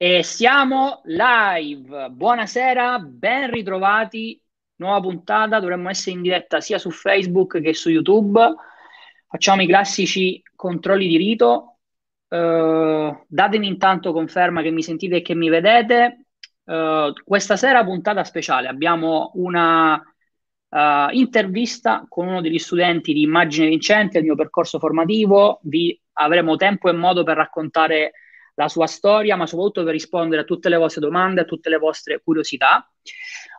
E siamo live. Buonasera, ben ritrovati. Nuova puntata, dovremmo essere in diretta sia su Facebook che su YouTube. Facciamo i classici controlli di rito. Uh, datemi intanto conferma che mi sentite e che mi vedete. Uh, questa sera puntata speciale. Abbiamo una uh, intervista con uno degli studenti di Immagine Vincente, il mio percorso formativo. Vi avremo tempo e modo per raccontare la sua storia, ma soprattutto per rispondere a tutte le vostre domande, a tutte le vostre curiosità.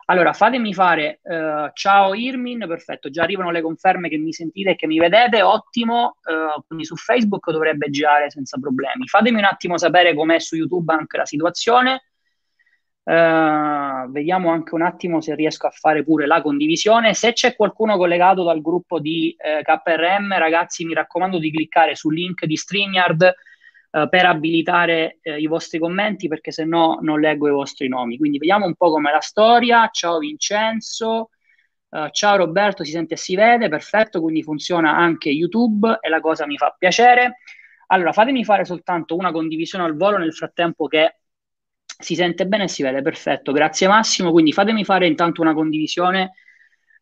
Allora, fatemi fare uh, ciao Irmin, perfetto, già arrivano le conferme che mi sentite e che mi vedete, ottimo, uh, quindi su Facebook dovrebbe girare senza problemi. Fatemi un attimo sapere com'è su YouTube anche la situazione. Uh, vediamo anche un attimo se riesco a fare pure la condivisione. Se c'è qualcuno collegato dal gruppo di KRM, ragazzi, mi raccomando di cliccare sul link di StreamYard eh, per abilitare eh, i vostri commenti perché se no non leggo i vostri nomi. Quindi vediamo un po' com'è la storia. Ciao Vincenzo. Uh, ciao Roberto, si sente e si vede, perfetto, quindi funziona anche YouTube e la cosa mi fa piacere. Allora, fatemi fare soltanto una condivisione al volo nel frattempo che si sente bene e si vede, perfetto, grazie Massimo. Quindi fatemi fare intanto una condivisione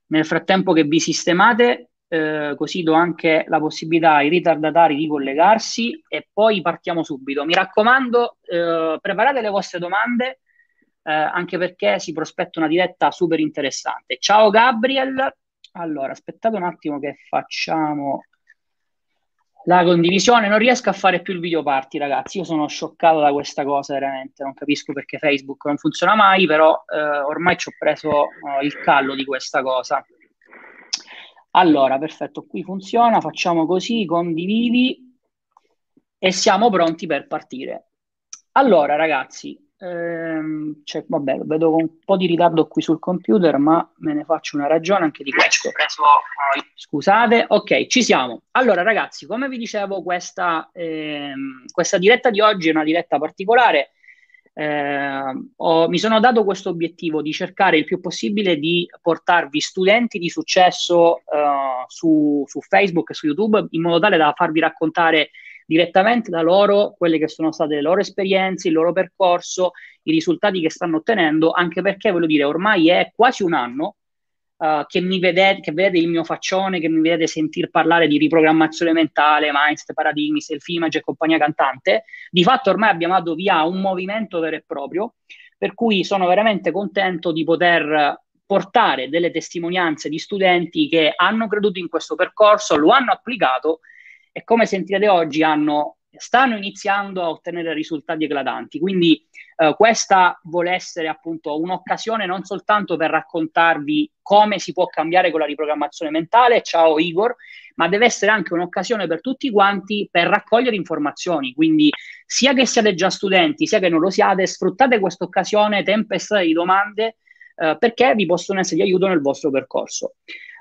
nel frattempo che vi sistemate eh, così do anche la possibilità ai ritardatari di collegarsi e poi partiamo subito. Mi raccomando, eh, preparate le vostre domande, eh, anche perché si prospetta una diretta super interessante. Ciao Gabriel. Allora, aspettate un attimo che facciamo la condivisione. Non riesco a fare più il video party, ragazzi. Io sono scioccato da questa cosa, veramente. Non capisco perché Facebook non funziona mai, però eh, ormai ci ho preso eh, il callo di questa cosa. Allora, perfetto, qui funziona, facciamo così, condividi e siamo pronti per partire. Allora, ragazzi, ehm, cioè, vabbè, lo vedo con un po' di ritardo qui sul computer, ma me ne faccio una ragione anche di questo. Scusate, ok, ci siamo. Allora, ragazzi, come vi dicevo, questa, ehm, questa diretta di oggi è una diretta particolare eh, ho, mi sono dato questo obiettivo di cercare il più possibile di portarvi studenti di successo eh, su, su, Facebook e su YouTube in modo tale da farvi raccontare direttamente da loro quelle che sono state le loro esperienze, il loro percorso, i risultati che stanno ottenendo, anche perché voglio dire, ormai è quasi un anno Uh, che mi vedete, che vedete il mio faccione, che mi vedete sentir parlare di riprogrammazione mentale, mindset, paradigmi, self-image e compagnia cantante, di fatto ormai abbiamo dato via un movimento vero e proprio, per cui sono veramente contento di poter portare delle testimonianze di studenti che hanno creduto in questo percorso, lo hanno applicato e come sentirete oggi hanno stanno iniziando a ottenere risultati eclatanti. Quindi eh, questa vuole essere appunto un'occasione non soltanto per raccontarvi come si può cambiare con la riprogrammazione mentale, ciao Igor, ma deve essere anche un'occasione per tutti quanti per raccogliere informazioni. Quindi sia che siate già studenti, sia che non lo siate, sfruttate questa occasione, tempestate di domande eh, perché vi possono essere di aiuto nel vostro percorso.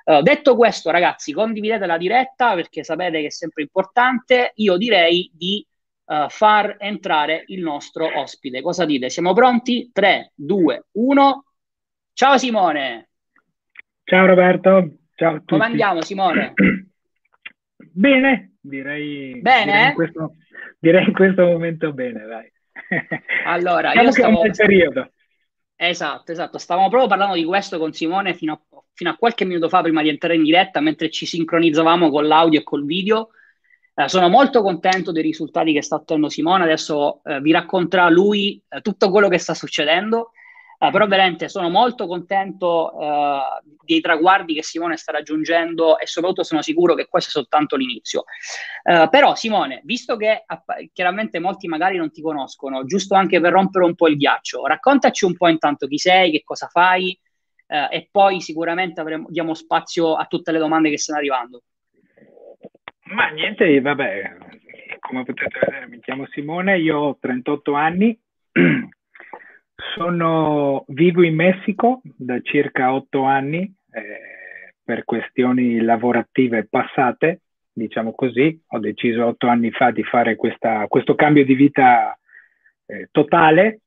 Uh, detto questo, ragazzi, condividete la diretta perché sapete che è sempre importante. Io direi di uh, far entrare il nostro ospite. Cosa dite? Siamo pronti? 3, 2, 1. Ciao Simone. Ciao Roberto. Ciao a tutti. Come andiamo Simone? Bene, direi. Bene? Direi in questo, direi in questo momento bene, dai. Allora, diciamo io stavo... È un periodo. Esatto, esatto. Stavamo proprio parlando di questo con Simone fino a fino a qualche minuto fa, prima di entrare in diretta, mentre ci sincronizzavamo con l'audio e col video. Eh, sono molto contento dei risultati che sta ottenendo Simone. Adesso eh, vi racconterà lui eh, tutto quello che sta succedendo. Eh, però veramente sono molto contento eh, dei traguardi che Simone sta raggiungendo e soprattutto sono sicuro che questo è soltanto l'inizio. Però Simone, visto che chiaramente molti magari non ti conoscono, giusto anche per rompere un po' il ghiaccio, raccontaci un po' intanto chi sei, che cosa fai, e poi sicuramente avremo, diamo spazio a tutte le domande che stanno arrivando. Ma niente, vabbè, come potete vedere mi chiamo Simone, io ho 38 anni, sono, vivo in Messico da circa 8 anni eh, per questioni lavorative passate, diciamo così, ho deciso 8 anni fa di fare questa, questo cambio di vita eh, totale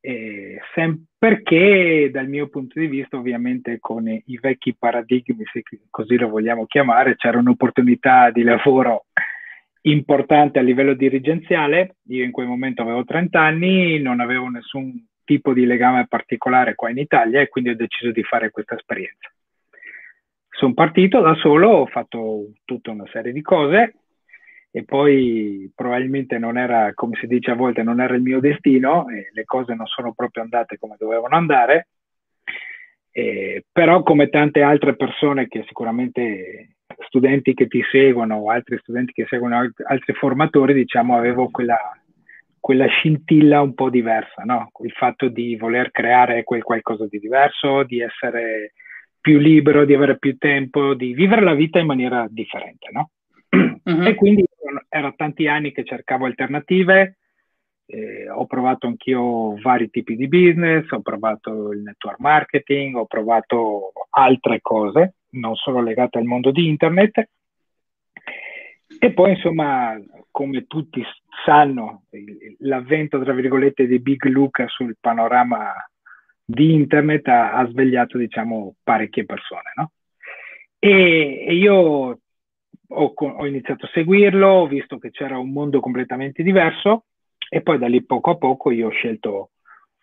sem- perché dal mio punto di vista, ovviamente con i vecchi paradigmi, se così lo vogliamo chiamare, c'era un'opportunità di lavoro importante a livello dirigenziale. Io in quel momento avevo 30 anni, non avevo nessun tipo di legame particolare qua in Italia e quindi ho deciso di fare questa esperienza. Sono partito da solo, ho fatto tutta una serie di cose e poi probabilmente non era, come si dice a volte, non era il mio destino e le cose non sono proprio andate come dovevano andare. Eh, però come tante altre persone che sicuramente studenti che ti seguono o altri studenti che seguono altri formatori, diciamo, avevo quella, quella scintilla un po' diversa, no? Il fatto di voler creare quel qualcosa di diverso, di essere più libero, di avere più tempo, di vivere la vita in maniera differente, no? Uh-huh. E quindi erano tanti anni che cercavo alternative, eh, ho provato anch'io vari tipi di business, ho provato il network marketing, ho provato altre cose, non solo legate al mondo di internet. E poi, insomma, come tutti sanno, l'avvento, tra virgolette, di Big Luca sul panorama di internet ha, ha svegliato, diciamo, parecchie persone, no? E, e io ho, ho, iniziato a seguirlo, ho visto che c'era un mondo completamente diverso e poi da lì poco a poco io ho scelto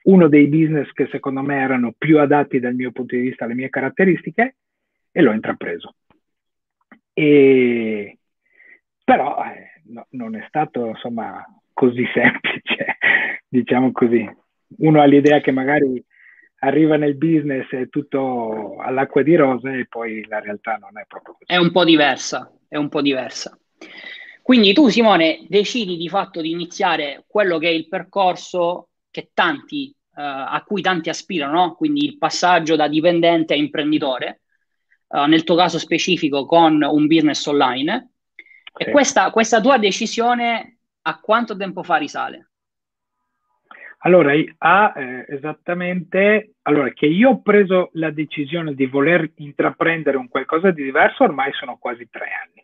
uno dei business che secondo me erano più adatti dal mio punto di vista alle mie caratteristiche e l'ho intrapreso. E, però eh, no, non è stato insomma così semplice, diciamo così. Uno ha l'idea che magari arriva nel business e tutto all'acqua di rose e poi la realtà non è proprio così. È un po' diversa, è un po' diversa. Quindi tu, Simone, decidi di fatto di iniziare quello che è il percorso che tanti, uh, a cui tanti aspirano, no? quindi il passaggio da dipendente a imprenditore, uh, nel tuo caso specifico con un business online. Sì. E questa, questa tua decisione a quanto tempo fa risale? Allora, ha eh, esattamente, allora, che io ho preso la decisione di voler intraprendere un qualcosa di diverso ormai sono quasi tre anni.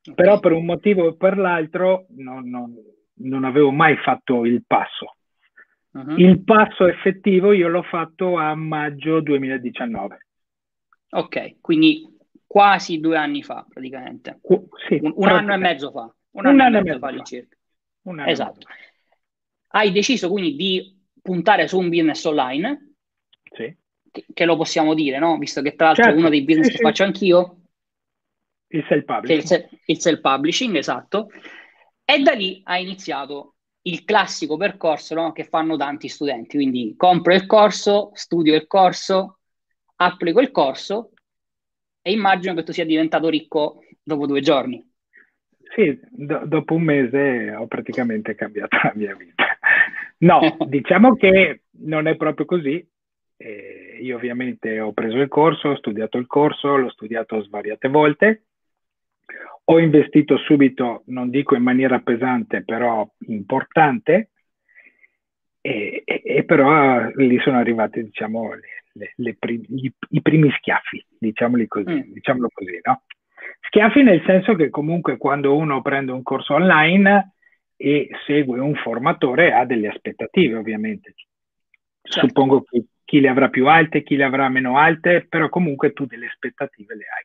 Okay. Però per un motivo o per l'altro non, non, non avevo mai fatto il passo. Uh-huh. Il passo effettivo io l'ho fatto a maggio 2019. Ok, quindi quasi due anni fa praticamente. Qu- sì, un, un anno e mezzo fa. Un, un anno, e mezzo fa all'incirca. Esatto. Hai deciso quindi di puntare su un business online. Sì. Che, che lo possiamo dire, no? Visto che tra l'altro certo. è uno dei business sì, che sì. faccio anch'io. Il self-publishing. Il, il self-publishing, esatto. E da lì ha iniziato il classico percorso no, che fanno tanti studenti. Quindi compro il corso, studio il corso, applico il corso e immagino che tu sia diventato ricco dopo due giorni. Sì, do- dopo un mese ho praticamente cambiato la mia vita. No, diciamo che non è proprio così. Eh, io ovviamente ho preso il corso, ho studiato il corso, l'ho studiato svariate volte ho investito subito, non dico in maniera pesante, però importante, e, e, e però lì sono arrivati, diciamo, le, le prim- gli, i primi schiaffi, diciamoli così, mm. diciamolo così, no? Schiaffi nel senso che comunque quando uno prende un corso online e segue un formatore ha delle aspettative, ovviamente. Certo. Suppongo che chi le avrà più alte, chi le avrà meno alte, però comunque tu delle aspettative le hai.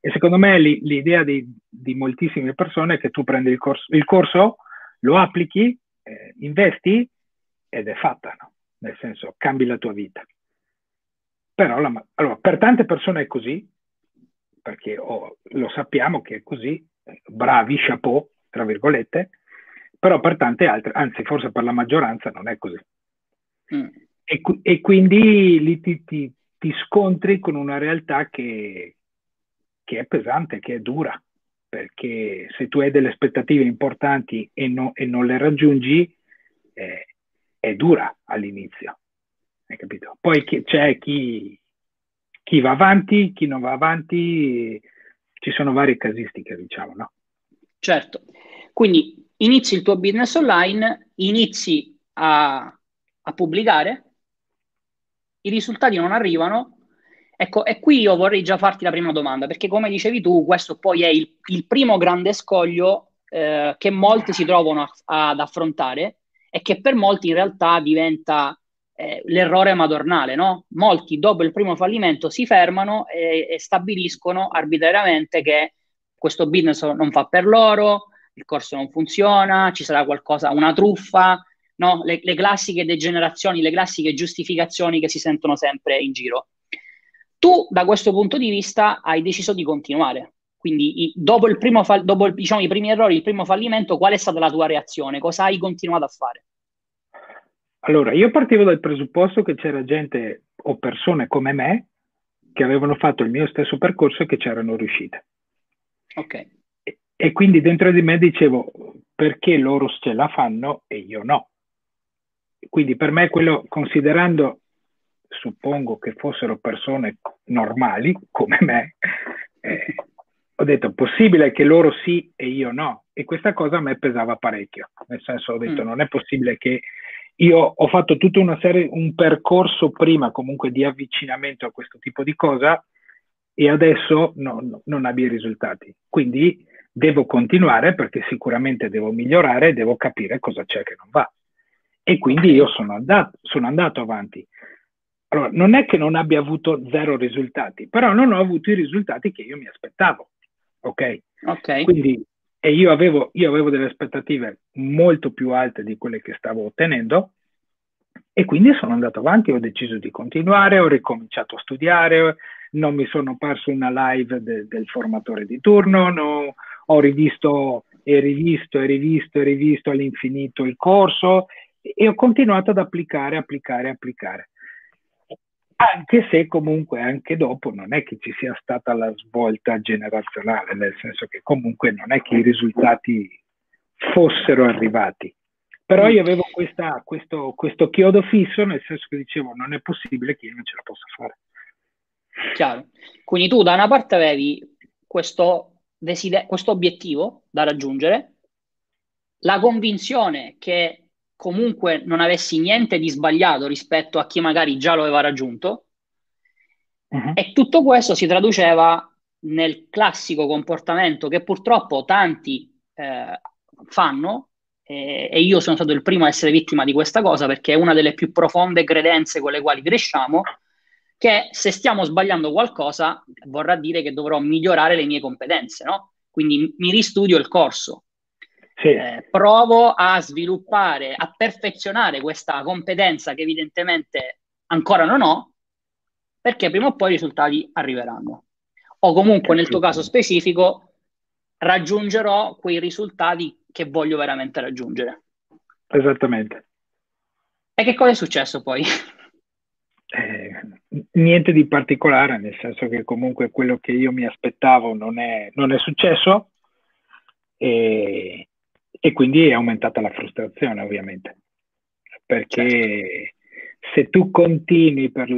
E secondo me li, l'idea di, di, moltissime persone è che tu prendi il corso, il corso lo applichi, eh, investi ed è fatta, no? nel senso cambi la tua vita. Però la, allora, per tante persone è così, perché oh, lo sappiamo che è così, bravi, chapeau, tra virgolette, però per tante altre, anzi forse per la maggioranza non è così. Mm. E, e, quindi lì ti, ti, ti, scontri con una realtà che, che è pesante, che è dura, perché se tu hai delle aspettative importanti e, no, e non le raggiungi, eh, è dura all'inizio, hai capito? Poi c'è chi, chi va avanti, chi non va avanti, ci sono varie casistiche, diciamo, no? Certo, quindi inizi il tuo business online, inizi a, a pubblicare, i risultati non arrivano, Ecco, e qui io vorrei già farti la prima domanda, perché come dicevi tu, questo poi è il, il primo grande scoglio eh, che molti si trovano a, ad affrontare e che per molti in realtà diventa eh, l'errore madornale, no? Molti dopo il primo fallimento si fermano e, e stabiliscono arbitrariamente che questo business non fa per loro, il corso non funziona, ci sarà qualcosa, una truffa, no? le, le classiche degenerazioni, le classiche giustificazioni che si sentono sempre in giro. Tu, da questo punto di vista, hai deciso di continuare. Quindi, i, dopo, il primo fa- dopo diciamo, i primi errori, il primo fallimento, qual è stata la tua reazione? Cosa hai continuato a fare? Allora, io partivo dal presupposto che c'era gente o persone come me che avevano fatto il mio stesso percorso e che c'erano riuscite. Ok. E, quindi dentro di me dicevo, perché loro ce la fanno e io no? Quindi per me quello, considerando, suppongo che fossero persone normali come me, eh, ho detto possibile che loro sì e io no. E questa cosa a me pesava parecchio. Nel senso ho detto mm. non è possibile che io ho fatto tutta una serie, un percorso prima comunque di avvicinamento a questo tipo di cosa e adesso no, no, non abbia i risultati. Quindi devo continuare perché sicuramente devo migliorare, devo capire cosa c'è che non va. E quindi io sono andato, sono andato avanti. Allora, non è che non abbia avuto zero risultati, però non ho avuto i risultati che io mi aspettavo. Ok? Ok. Quindi e io avevo, io avevo delle aspettative molto più alte di quelle che stavo ottenendo e quindi sono andato avanti, ho deciso di continuare, ho ricominciato a studiare, non mi sono perso una live de, del formatore di turno, no, ho rivisto e rivisto e rivisto e rivisto all'infinito il corso e ho continuato ad applicare, applicare, applicare anche se comunque anche dopo non è che ci sia stata la svolta generazionale, nel senso che comunque non è che i risultati fossero arrivati. Però io avevo questa, questo, questo chiodo fisso, nel senso che dicevo non è possibile che io non ce la possa fare. Chiaro. Quindi tu da una parte avevi questo, desider- questo obiettivo da raggiungere, la convinzione che comunque non avessi niente di sbagliato rispetto a chi magari già lo aveva raggiunto. Uh-huh. E tutto questo si traduceva nel classico comportamento che purtroppo tanti eh, fanno, eh, e io sono stato il primo a essere vittima di questa cosa perché è una delle più profonde credenze con le quali cresciamo, che se stiamo sbagliando qualcosa vorrà dire che dovrò migliorare le mie competenze, no? Quindi mi ristudio il corso, sì. eh, provo a sviluppare, a perfezionare questa competenza che evidentemente ancora non ho, perché prima o poi i risultati arriveranno. O comunque nel tuo caso specifico raggiungerò quei risultati che voglio veramente raggiungere. Esattamente. E che cosa è successo poi? Niente di particolare, nel senso che comunque quello che io mi aspettavo non è, non è successo e, e quindi è aumentata la frustrazione, ovviamente, perché certo. se tu continui per,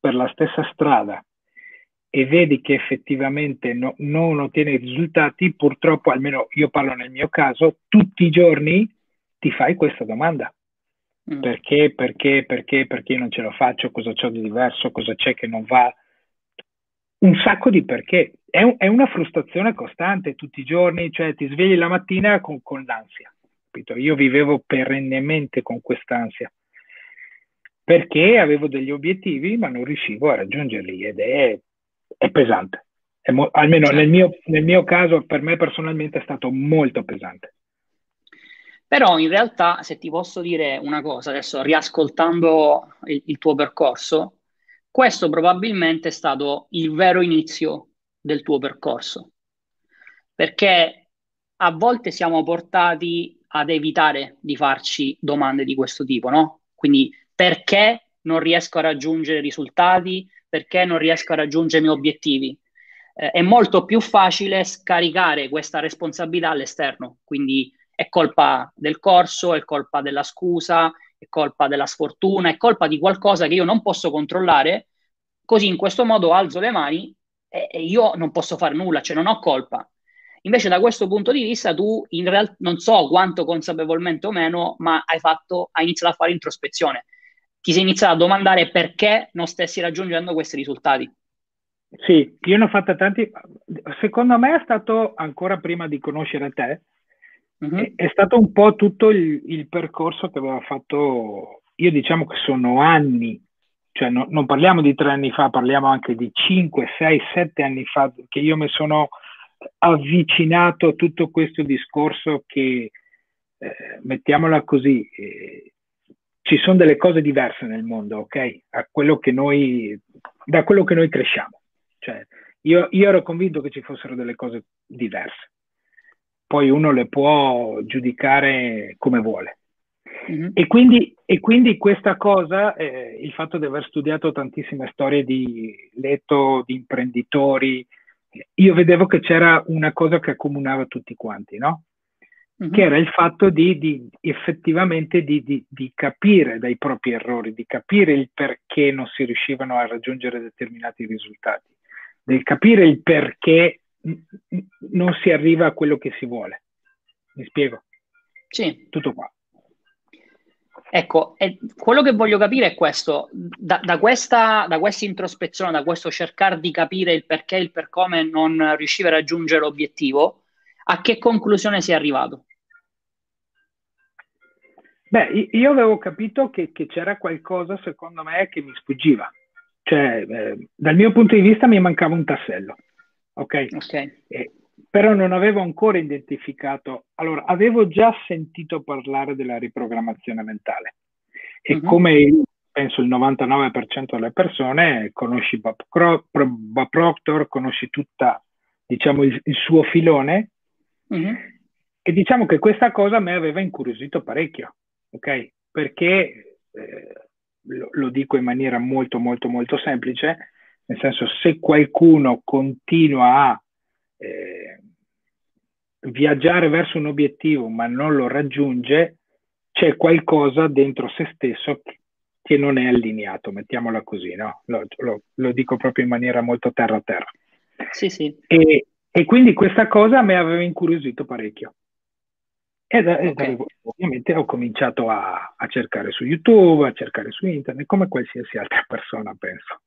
per, la stessa strada e vedi che effettivamente no, non ottieni risultati, purtroppo, almeno io parlo nel mio caso, tutti i giorni ti fai questa domanda. Mm. Perché, perché, perché, perché non ce lo faccio, cosa c'ho di diverso, cosa c'è che non va, un sacco di perché. È, è, una frustrazione costante tutti i giorni, cioè ti svegli la mattina con, con l'ansia. Capito? Io vivevo perennemente con quest'ansia perché avevo degli obiettivi ma non riuscivo a raggiungerli ed è, è pesante. È mo- almeno nel mio, nel mio caso, per me personalmente è stato molto pesante. Però in realtà, se ti posso dire una cosa, adesso riascoltando il, il tuo percorso, questo probabilmente è stato il vero inizio del tuo percorso, perché a volte siamo portati ad evitare di farci domande di questo tipo, no? Quindi perché non riesco a raggiungere risultati, perché non riesco a raggiungere i miei obiettivi. Eh, è molto più facile scaricare questa responsabilità all'esterno, quindi è colpa del corso, è colpa della scusa, è colpa della sfortuna, è colpa di qualcosa che io non posso controllare, così in questo modo alzo le mani e, e io non posso fare nulla, cioè non ho colpa. Invece da questo punto di vista tu in realtà non so quanto consapevolmente o meno, ma hai, fatto, hai iniziato a fare introspezione. Ti sei iniziato a domandare perché non stessi raggiungendo questi risultati. Sì, io ne ho fatte tanti. Secondo me è stato ancora prima di conoscere te, Uh-huh. È, stato un po' tutto il, il, percorso che aveva fatto, io diciamo che sono anni, cioè no, non parliamo di tre anni fa, parliamo anche di 5, 6, 7 anni fa che io mi sono avvicinato tutto questo discorso che, eh, mettiamola così, eh, ci sono delle cose diverse nel mondo, ok? Quello noi, da quello che noi cresciamo. Cioè, io, io ero convinto che ci fossero delle cose diverse. Poi uno le può giudicare come vuole. Mm-hmm. E, quindi, e, quindi, questa cosa, eh, il fatto di aver studiato tantissime storie di letto, di imprenditori, io vedevo che c'era una cosa che accomunava tutti quanti, no? Mm-hmm. Che era il fatto di, di effettivamente di, di, di, capire dai propri errori, di capire il perché non si riuscivano a raggiungere determinati risultati, del capire il perché non si arriva a quello che si vuole. Mi spiego? Sì. Tutto qua. Ecco, quello che voglio capire è questo, da, da, questa, da questa introspezione, da questo cercare di capire il perché e il per come non riusciva a raggiungere l'obiettivo, a che conclusione sei arrivato? Beh, io avevo capito che, che c'era qualcosa, secondo me, che mi sfuggiva. Cioè, eh, dal mio punto di vista mi mancava un tassello. Ok? okay. E, però non avevo ancora identificato. Allora, avevo già sentito parlare della riprogrammazione mentale e uh-huh. come penso il 99% delle persone conosci Bob Proctor, conosci tutta, diciamo, il, il suo filone uh-huh. e diciamo che questa cosa mi aveva incuriosito parecchio, ok? Perché eh, lo, lo dico in maniera molto, molto, molto semplice, nel senso se qualcuno continua a eh, viaggiare verso un obiettivo ma non lo raggiunge, c'è qualcosa dentro se stesso che non è allineato, mettiamola così, no? Lo, lo, lo dico proprio in maniera molto terra a terra. Sì, sì. E, e quindi questa cosa mi aveva incuriosito parecchio. E da, okay. da, ovviamente ho cominciato a, a, cercare su YouTube, a cercare su internet, come qualsiasi altra persona, penso.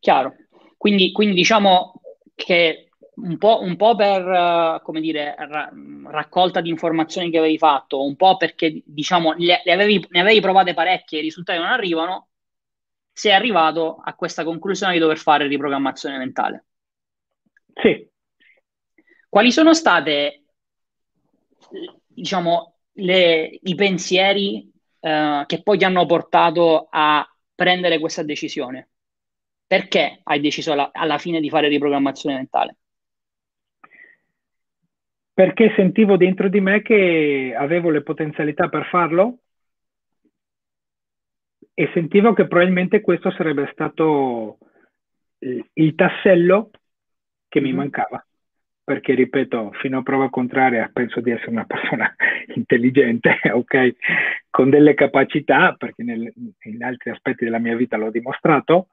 Chiaro. Quindi, quindi diciamo che un po', un po', per, uh, come dire, ra- raccolta di informazioni che avevi fatto, un po' perché, diciamo, le, le avevi, ne avevi provate parecchie e i risultati non arrivano, sei arrivato a questa conclusione di dover fare riprogrammazione mentale. Sì. Quali sono state, diciamo, le, i pensieri uh, che poi ti hanno portato a prendere questa decisione? Perché hai deciso alla, alla fine di fare riprogrammazione mentale? perché sentivo dentro di me che avevo le potenzialità per farlo e sentivo che probabilmente questo sarebbe stato il tassello che mi mm-hmm. mancava. Perché, ripeto, fino a prova contraria, penso di essere una persona intelligente, ok, con delle capacità, perché nel, in altri aspetti della mia vita l'ho dimostrato,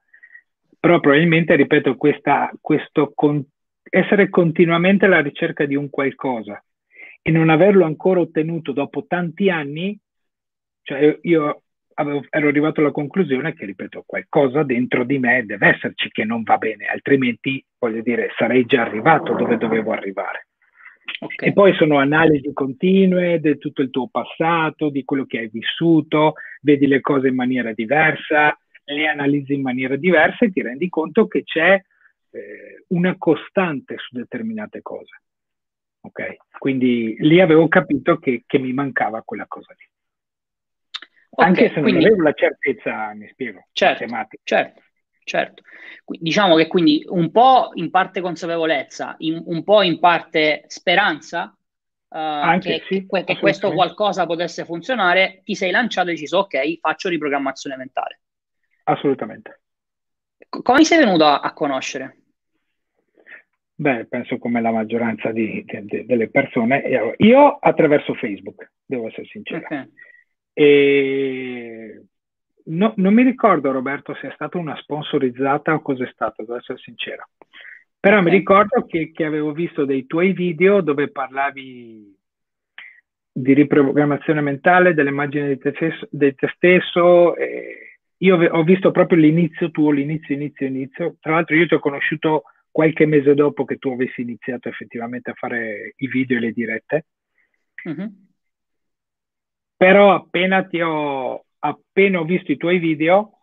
però probabilmente, ripeto, questa, questo continuo essere continuamente alla ricerca di un qualcosa e non averlo ancora ottenuto dopo tanti anni, cioè io avevo, ero arrivato alla conclusione che, ripeto, qualcosa dentro di me deve esserci che non va bene, altrimenti, voglio dire, sarei già arrivato dove dovevo arrivare. Okay. E poi sono analisi continue di tutto il tuo passato, di quello che hai vissuto, vedi le cose in maniera diversa, le analizzi in maniera diversa e ti rendi conto che c'è eh, una costante su determinate cose. Ok? Quindi lì avevo capito che, che mi mancava quella cosa lì. Okay, Anche se quindi, non avevo la certezza, mi spiego, certo, certo, certo. Diciamo che quindi un po' in parte consapevolezza, in, un po' in parte speranza uh, che, sì, che, che questo qualcosa potesse funzionare, ti sei lanciato e hai deciso ok, faccio riprogrammazione mentale. Assolutamente. Come sei venuto a, a conoscere? Beh, penso come la maggioranza di, di, delle persone. Io attraverso Facebook, devo essere sincero. Okay. E no, non mi ricordo, Roberto, se è stata una sponsorizzata o cos'è stato, devo essere sincero. Però okay. mi ricordo che, che, avevo visto dei tuoi video dove parlavi di riprogrammazione mentale, dell'immagine di te stesso. Di te stesso io ho visto proprio l'inizio tuo, l'inizio, inizio, inizio. Tra l'altro io ti ho conosciuto qualche mese dopo che tu avessi iniziato effettivamente a fare i video e le dirette. Mm-hmm. Però appena ti ho, appena ho visto i tuoi video,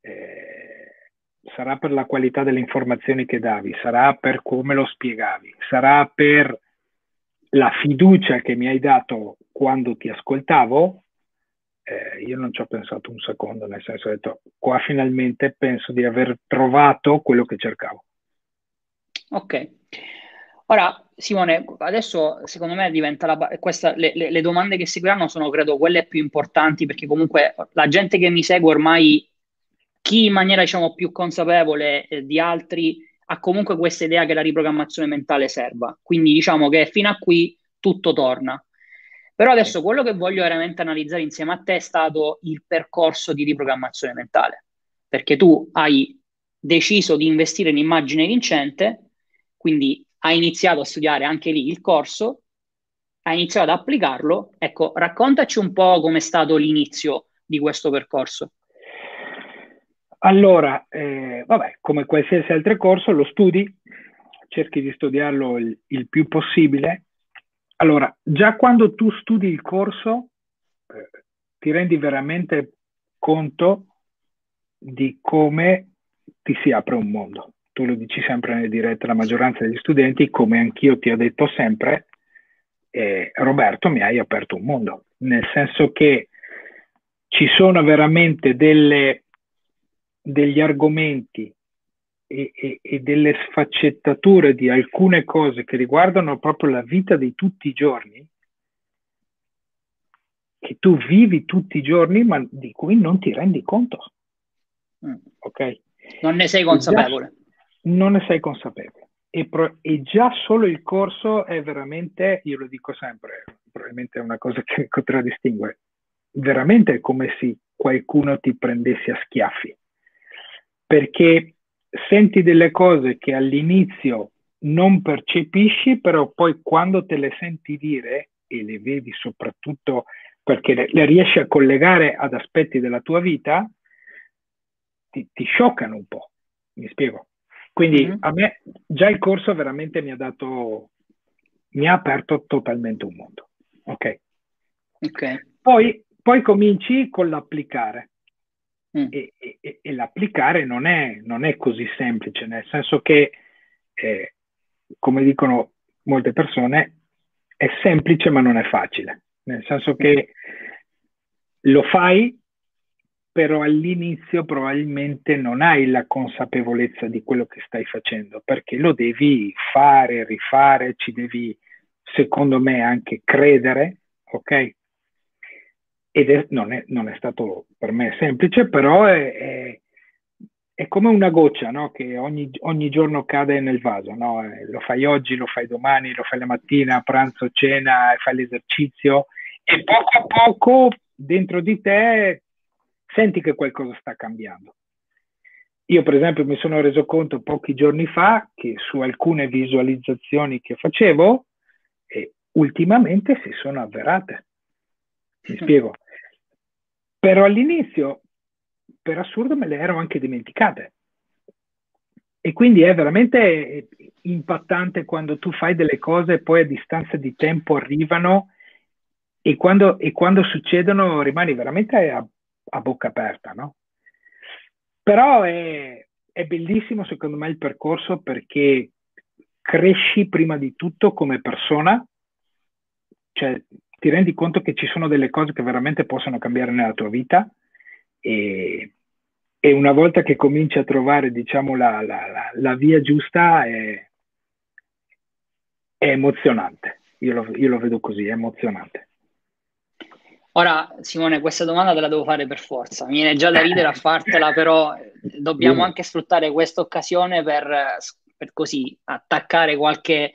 eh, sarà per la qualità delle informazioni che davi, sarà per come lo spiegavi, sarà per la fiducia che mi hai dato quando ti ascoltavo, eh, io non ci ho pensato un secondo, nel senso ho detto, qua finalmente penso di aver trovato quello che cercavo. Ok. Ora, Simone, adesso secondo me diventa la, questa, le, le, le, domande che seguiranno sono credo quelle più importanti perché comunque la gente che mi segue ormai, chi in maniera diciamo più consapevole eh, di altri ha comunque questa idea che la riprogrammazione mentale serva. Quindi diciamo che fino a qui tutto torna. Però adesso quello che voglio veramente analizzare insieme a te è stato il percorso di riprogrammazione mentale, perché tu hai deciso di investire in immagine vincente, quindi hai iniziato a studiare anche lì il corso, hai iniziato ad applicarlo. Ecco, raccontaci un po' com'è stato l'inizio di questo percorso. Allora, eh, vabbè, come qualsiasi altro corso, lo studi, cerchi di studiarlo il, il più possibile. Allora, già quando tu studi il corso, eh, ti rendi veramente conto di come ti si apre un mondo. Tu lo dici sempre nelle dirette alla maggioranza degli studenti, come anch'io ti ho detto sempre, eh, Roberto mi hai aperto un mondo, nel senso che ci sono veramente delle, degli argomenti e, e, e, delle sfaccettature di alcune cose che riguardano proprio la vita di tutti i giorni, che tu vivi tutti i giorni, ma di cui non ti rendi conto. Mm. Ok? Non ne sei consapevole non ne sei consapevole. E, pro- e, già solo il corso è veramente, io lo dico sempre, probabilmente è una cosa che contraddistingue, veramente è come se qualcuno ti prendesse a schiaffi, perché senti delle cose che all'inizio non percepisci, però poi quando te le senti dire e le vedi soprattutto perché le, le riesci a collegare ad aspetti della tua vita, ti, ti scioccano un po'. Mi spiego. Quindi mm-hmm. a me già il corso veramente mi ha dato, mi ha aperto totalmente un mondo. Ok. okay. Poi, poi cominci con l'applicare. Mm. E, e, e, l'applicare non è, non è, così semplice, nel senso che, eh, come dicono molte persone, è semplice ma non è facile. Nel senso che lo fai, però all'inizio probabilmente non hai la consapevolezza di quello che stai facendo, perché lo devi fare, rifare, ci devi, secondo me, anche credere, ok? Ed è, non, è, non, è, stato per me semplice, però è, è, come una goccia no? che ogni, ogni, giorno cade nel vaso. No? Eh, lo fai oggi, lo fai domani, lo fai la mattina, pranzo, cena, fai l'esercizio e poco a poco dentro di te senti che qualcosa sta cambiando. Io per esempio mi sono reso conto pochi giorni fa che su alcune visualizzazioni che facevo eh, ultimamente si sono avverate. Mi spiego. Però all'inizio, per assurdo, me le ero anche dimenticate. E quindi è veramente impattante quando tu fai delle cose e poi a distanza di tempo arrivano e quando, e quando succedono rimani veramente a, a bocca aperta, no? Però è, è bellissimo secondo me il percorso perché cresci prima di tutto come persona, cioè ti rendi conto che ci sono delle cose che veramente possono cambiare nella tua vita e, e una volta che cominci a trovare diciamo la, la, la, la via giusta è, è emozionante, io lo, io lo vedo così, è emozionante. Ora, Simone, questa domanda te la devo fare per forza. Mi viene già da ridere a fartela, però dobbiamo anche sfruttare questa occasione per, per, così attaccare qualche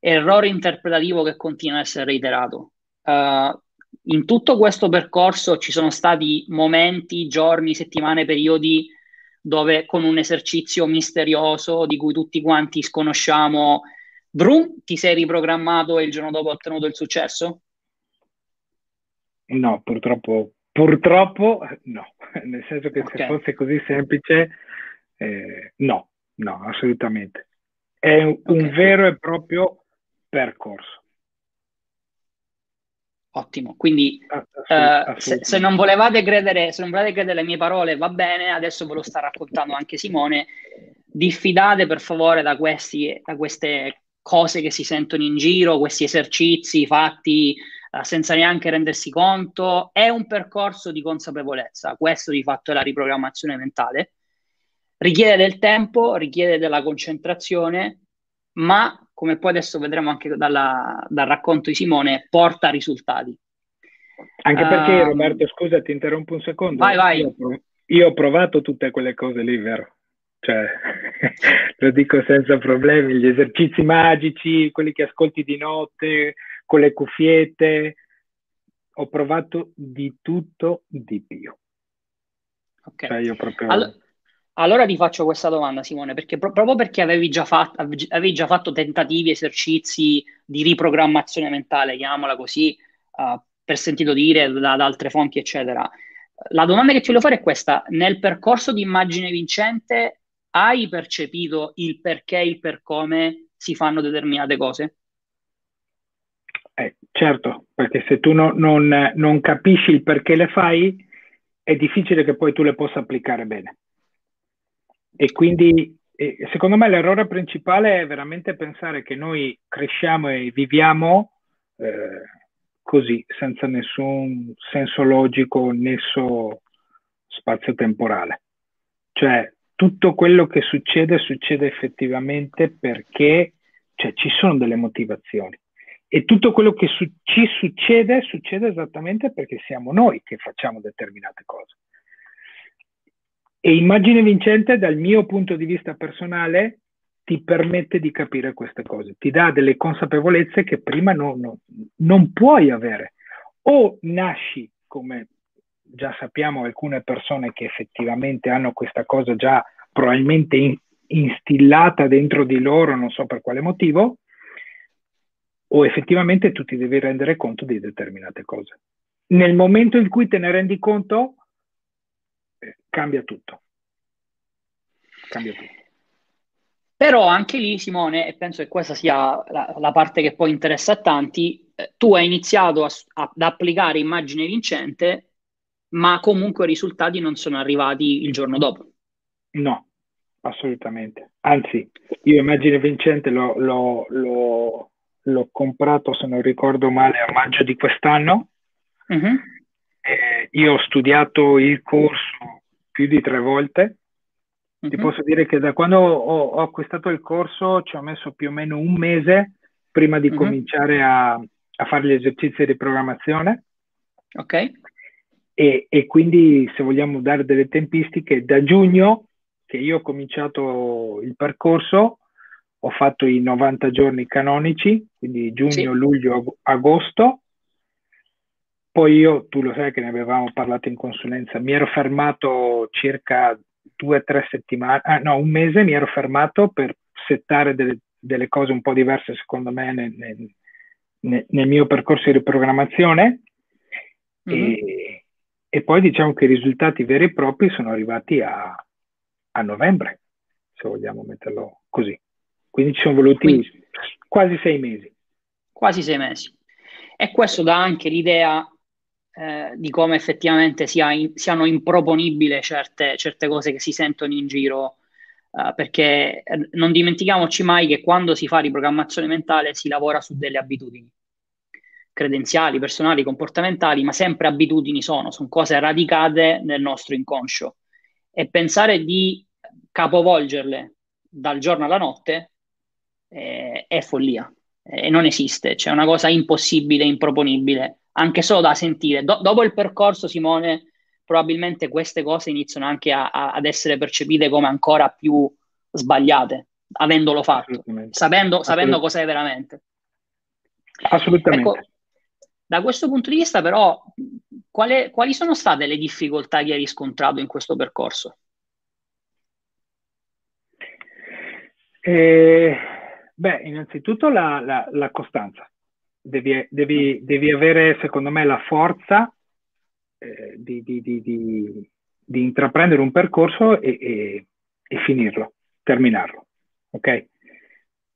errore interpretativo che continua a essere reiterato. Uh, in tutto questo percorso ci sono stati momenti, giorni, settimane, periodi dove con un esercizio misterioso di cui tutti quanti sconosciamo, Vroom, ti sei riprogrammato e il giorno dopo hai ottenuto il successo? No, purtroppo, purtroppo no, nel senso che okay. se fosse così semplice, eh, no, no, assolutamente. È un, okay. vero e proprio percorso. Ottimo, quindi uh, se, se, non volevate credere, se non volevate credere alle mie parole, va bene, adesso ve lo sta raccontando anche Simone. Diffidate per favore da, questi, da queste cose che si sentono in giro, questi esercizi fatti uh, senza neanche rendersi conto. È un percorso di consapevolezza, questo di fatto è la riprogrammazione mentale. Richiede del tempo, richiede della concentrazione, ma come poi adesso vedremo anche dalla, dal racconto di Simone, porta risultati. Anche perché, um, Roberto, scusa, ti interrompo un secondo. Vai, vai. Io, io, ho provato tutte quelle cose lì, vero? Cioè, lo dico senza problemi, gli esercizi magici, quelli che ascolti di notte, con le cuffiette, ho provato di tutto di più. Ok. Cioè io proprio... All- allora ti faccio questa domanda, Simone, perché pro- proprio perché avevi già, fatto, avevi già, fatto, tentativi, esercizi di riprogrammazione mentale, chiamiamola così, uh, per sentito dire da, da, altre fonti, eccetera. La domanda che ti voglio fare è questa: nel percorso di immagine vincente hai percepito il perché e il per come si fanno determinate cose? Eh, certo, perché se tu no, non, non capisci il perché le fai, è difficile che poi tu le possa applicare bene. E quindi secondo me l'errore principale è veramente pensare che noi cresciamo e viviamo eh, così, senza nessun senso logico, nesso spazio-temporale. Cioè, tutto quello che succede succede effettivamente perché cioè, ci sono delle motivazioni. E tutto quello che su- ci succede succede esattamente perché siamo noi che facciamo determinate cose. E immagine vincente, dal mio punto di vista personale, ti permette di capire queste cose, ti dà delle consapevolezze che prima no, no, non puoi avere. O nasci, come già sappiamo, alcune persone che effettivamente hanno questa cosa già probabilmente in, instillata dentro di loro, non so per quale motivo, o effettivamente tu ti devi rendere conto di determinate cose. Nel momento in cui te ne rendi conto, cambia tutto. Cambia tutto. Però anche lì, Simone, e penso che questa sia la, la parte che poi interessa a tanti, eh, tu hai iniziato a, a, ad applicare immagine vincente, ma comunque i risultati non sono arrivati il giorno dopo. No, assolutamente. Anzi, io immagine vincente l'ho, l'ho, l'ho, l'ho comprato, se non ricordo male, a maggio di quest'anno. Uh-huh. Eh, io ho studiato il corso più di tre volte. Mm-hmm. Ti mhm. posso dire che da quando ho, ho, acquistato il corso ci ho messo più o meno un mese prima di mm-hmm. cominciare a, a, fare gli esercizi di programmazione. Ok. E, e, quindi se vogliamo dare delle tempistiche, da giugno che io ho cominciato il percorso, ho fatto i 90 giorni canonici, quindi giugno, sì. luglio, agosto, poi io, tu lo sai che ne avevamo parlato in consulenza, mi ero fermato circa due o tre settimane, ah, no, un mese mi ero fermato per settare delle, delle cose un po' diverse secondo me nel, nel, nel mio percorso di riprogrammazione mm-hmm. e, e, poi diciamo che i risultati veri e propri sono arrivati a, a novembre, se vogliamo metterlo così. Quindi ci sono voluti Quindi, quasi sei mesi. Quasi sei mesi. E questo dà anche l'idea eh, di come effettivamente sia in, siano improponibili certe, certe, cose che si sentono in giro, eh, perché eh, non dimentichiamoci mai che quando si fa riprogrammazione mentale si lavora su delle abitudini credenziali, personali, comportamentali, ma sempre abitudini sono, sono cose radicate nel nostro inconscio. E pensare di capovolgerle dal giorno alla notte eh, è follia e non esiste, c'è una cosa impossibile, improponibile anche solo da sentire. Do- dopo il percorso, Simone, probabilmente queste cose iniziano anche a- a- ad essere percepite come ancora più sbagliate, avendolo fatto, sapendo, sapendo cos'è veramente. Assolutamente. Ecco, da questo punto di vista, però, quale, quali sono state le difficoltà che hai riscontrato in questo percorso? Eh, beh, innanzitutto la, la, la costanza devi, devi, devi avere, secondo me, la forza eh, di, di, di, di, intraprendere un percorso e, e, e finirlo, terminarlo. Ok?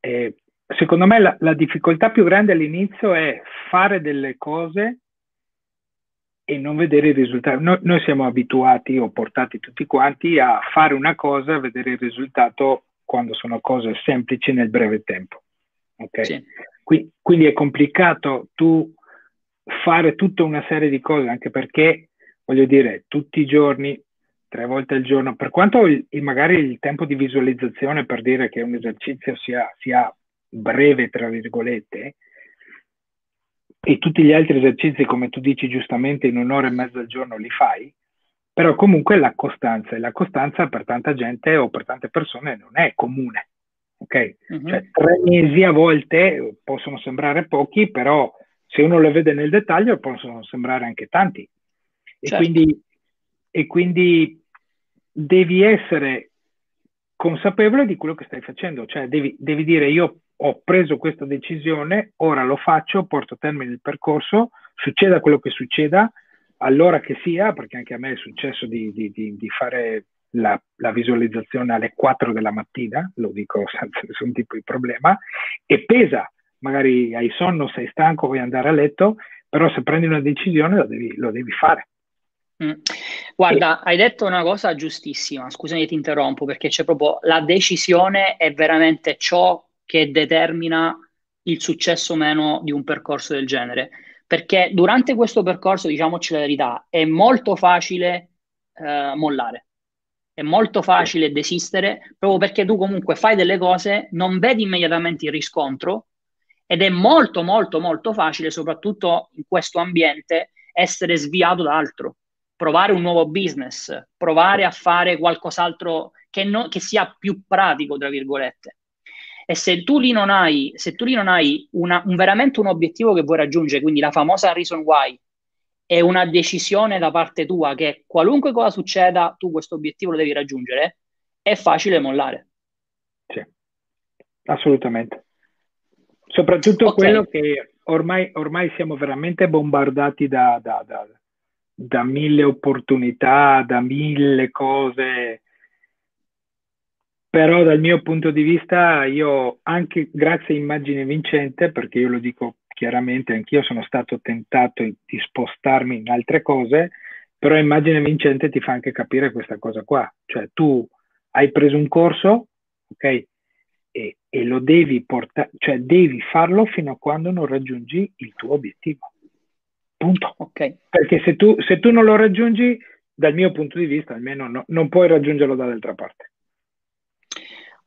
E secondo me la, la, difficoltà più grande all'inizio è fare delle cose e non vedere il risultato. Noi, noi, siamo abituati o portati tutti quanti a fare una cosa, a vedere il risultato quando sono cose semplici nel breve tempo. Okay? Sì. Qui, quindi è complicato tu fare tutta una serie di cose, anche perché, voglio dire, tutti i giorni, tre volte al giorno, per quanto il, magari il tempo di visualizzazione per dire che un esercizio sia, sia breve, tra virgolette, e tutti gli altri esercizi, come tu dici giustamente, in un'ora e mezza al giorno li fai, però comunque la costanza, e la costanza per tanta gente o per tante persone non è comune. Ok? Uh-huh. Cioè, tre mesi a volte possono sembrare pochi, però se uno lo vede nel dettaglio possono sembrare anche tanti. Certo. E, quindi, e quindi devi essere consapevole di quello che stai facendo, cioè devi, devi dire io ho preso questa decisione, ora lo faccio, porto a termine il percorso, succeda quello che succeda, allora che sia, perché anche a me è successo di, di, di, di fare la, la, visualizzazione alle 4 della mattina, lo dico senza nessun tipo di problema, e pesa, magari hai sonno, sei stanco, vuoi andare a letto, però se prendi una decisione lo devi, lo devi fare. Mm. Guarda, hai detto una cosa giustissima, scusami ti interrompo perché c'è proprio la decisione è veramente ciò che determina il successo o meno di un percorso del genere. Perché durante questo percorso, diciamoci la verità, è molto facile eh, mollare, è molto facile desistere, proprio perché tu comunque fai delle cose, non vedi immediatamente il riscontro ed è molto, molto, molto facile, soprattutto in questo ambiente, essere sviato da altro, provare un nuovo business, provare a fare qualcos'altro che, no, che sia più pratico, tra virgolette. E se tu lì non hai, se tu lì non hai una, un, veramente un obiettivo che vuoi raggiungere, quindi la famosa reason why, è una decisione da parte tua che qualunque cosa succeda, tu questo obiettivo lo devi raggiungere, è facile mollare. Sì, assolutamente. Soprattutto okay. quello che ormai, ormai, siamo veramente bombardati da, da, da, da mille opportunità, da mille cose però dal mio punto di vista io anche grazie a Immagine Vincente, perché io lo dico chiaramente, anch'io sono stato tentato di spostarmi in altre cose, però Immagine Vincente ti fa anche capire questa cosa qua, cioè tu hai preso un corso, ok? E, e lo devi portare, cioè devi farlo fino a quando non raggiungi il tuo obiettivo. Punto. Ok. Perché se tu, se tu non lo raggiungi, dal mio punto di vista, almeno no, non puoi raggiungerlo dall'altra parte.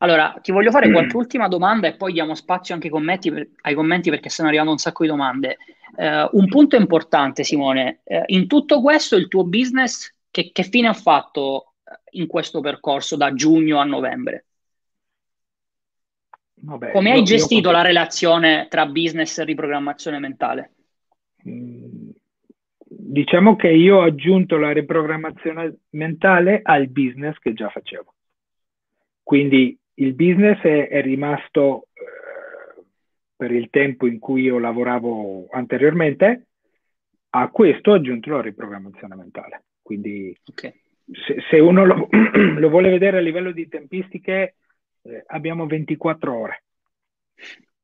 Allora, ti voglio fare qualche ultima domanda e poi diamo spazio anche ai commenti, per, ai commenti perché stanno arrivando un sacco di domande. Uh, un punto importante, Simone, uh, in tutto questo il tuo business che, che, fine ha fatto eh, in questo percorso da giugno a novembre? Vabbè, Come io, hai gestito io... la relazione tra business e riprogrammazione mentale? Mm, diciamo che io ho aggiunto la riprogrammazione mentale al business che già facevo. Quindi il business è, è rimasto eh, per il tempo in cui io lavoravo anteriormente, a questo ho aggiunto la riprogrammazione mentale. Quindi okay. se, se, uno lo, lo, vuole vedere a livello di tempistiche, eh, abbiamo 24 ore.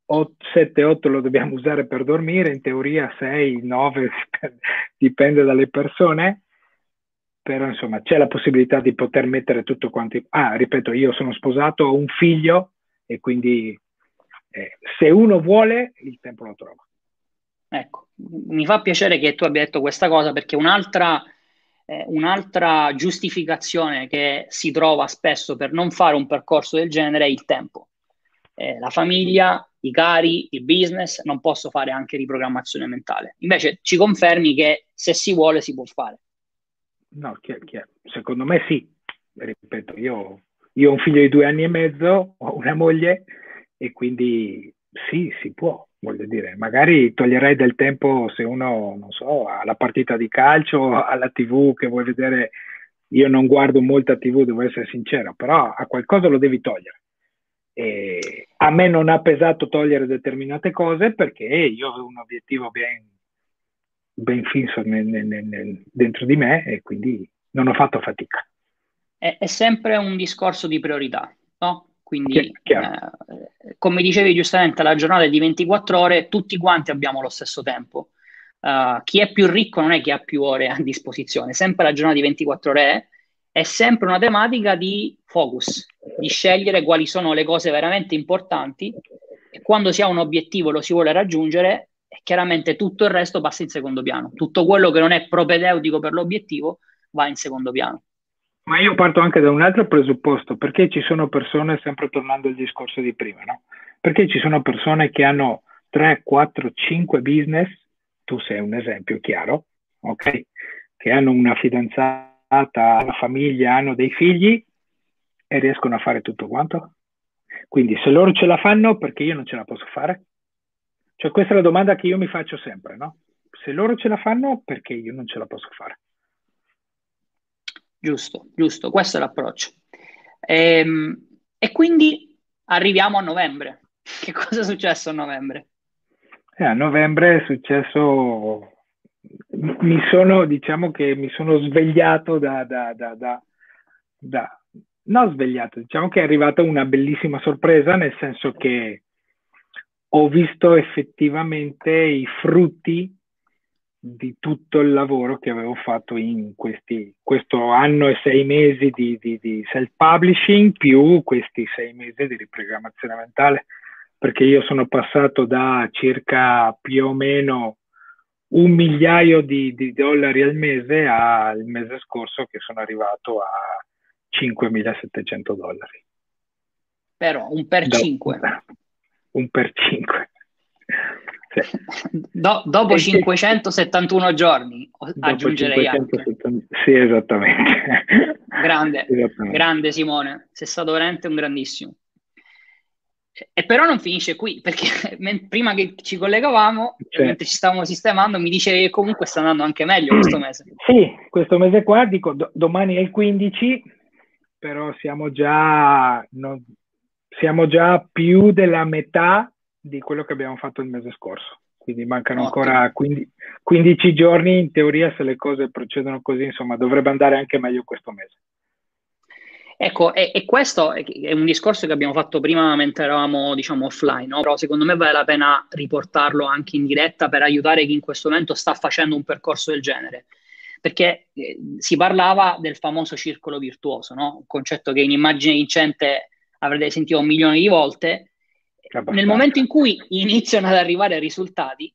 7-8 lo dobbiamo usare per dormire, in teoria 6, 9, dipende dalle persone però insomma c'è la possibilità di poter mettere tutto quanto. Ah, ripeto, io sono sposato, ho un figlio e quindi eh, se uno vuole il tempo lo trova. Ecco, mi fa piacere che tu abbia detto questa cosa perché un'altra, eh, un'altra giustificazione che si trova spesso per non fare un percorso del genere è il tempo. Eh, la famiglia, i cari, il business, non posso fare anche riprogrammazione mentale. Invece ci confermi che se si vuole si può fare. No, chi è, chi è? secondo me sì. Ripeto, io, io ho un figlio di due anni e mezzo, ho una moglie e quindi sì, si può, voglio dire. Magari toglierei del tempo se uno, non so, ha la partita di calcio, alla tv che vuoi vedere. Io non guardo molta tv, devo essere sincero, però a qualcosa lo devi togliere. E a me non ha pesato togliere determinate cose perché io ho un obiettivo ben ben fisso nel, nel, nel, dentro di me e quindi non ho fatto fatica. È, è sempre un discorso di priorità, no? Quindi, eh, come dicevi giustamente, la giornata è di 24 ore, tutti quanti abbiamo lo stesso tempo. uh, chi è più ricco non è chi ha più ore a disposizione, sempre la giornata di 24 ore è, è sempre una tematica di focus, di scegliere quali sono le cose veramente importanti e quando si ha un obiettivo lo si vuole raggiungere, chiaramente tutto il resto passa in secondo piano. Tutto quello che non è propedeutico per l'obiettivo va in secondo piano. Ma io parto anche da un altro presupposto, perché ci sono persone, sempre tornando al discorso di prima, no? Perché ci sono persone che hanno 3, 4, 5 business, tu sei un esempio chiaro, ok? Che hanno una fidanzata, una famiglia, hanno dei figli e riescono a fare tutto quanto? Quindi se loro ce la fanno, perché io non ce la posso fare? Cioè questa è la domanda che io mi faccio sempre, no? Se loro ce la fanno, perché io non ce la posso fare? Giusto, giusto, questo è l'approccio. E, ehm, e quindi arriviamo a novembre. Che cosa è successo a novembre? Eh, a novembre è successo, mi sono, diciamo che mi sono svegliato da, da, da, da, da no svegliato, diciamo che è arrivata una bellissima sorpresa, nel senso che ho visto effettivamente i frutti di tutto il lavoro che avevo fatto in questi, questo anno e sei mesi di, di, di self-publishing più questi sei mesi di riprogrammazione mentale, perché io sono passato da circa più o meno un migliaio di, di dollari al mese al mese scorso che sono arrivato a 5.700 dollari. Però un per 5. Un per 5. Do, dopo e 571 giorni aggiungerei 570, anche. Sì, esattamente. Grande, esattamente. grande Simone, sei stato veramente un grandissimo. E però non finisce qui, perché prima che ci collegavamo, cioè. mentre ci stavamo sistemando, mi dicevi che comunque sta andando anche meglio questo mese. Sì, questo mese qua, dico, do, domani è il 15, però siamo già, no, siamo già più della metà di quello che abbiamo fatto il mese scorso. Quindi mancano Ottimo. ancora 15, 15 giorni, in teoria se le cose procedono così, insomma, dovrebbe andare anche meglio questo mese. Ecco, e, e, questo è, un discorso che abbiamo fatto prima mentre eravamo, diciamo, offline, no? però secondo me vale la pena riportarlo anche in diretta per aiutare chi in questo momento sta facendo un percorso del genere. Perché eh, si parlava del famoso circolo virtuoso, no? un concetto che in immagine vincente avrete sentito un milione di volte, nel momento in cui iniziano ad arrivare risultati,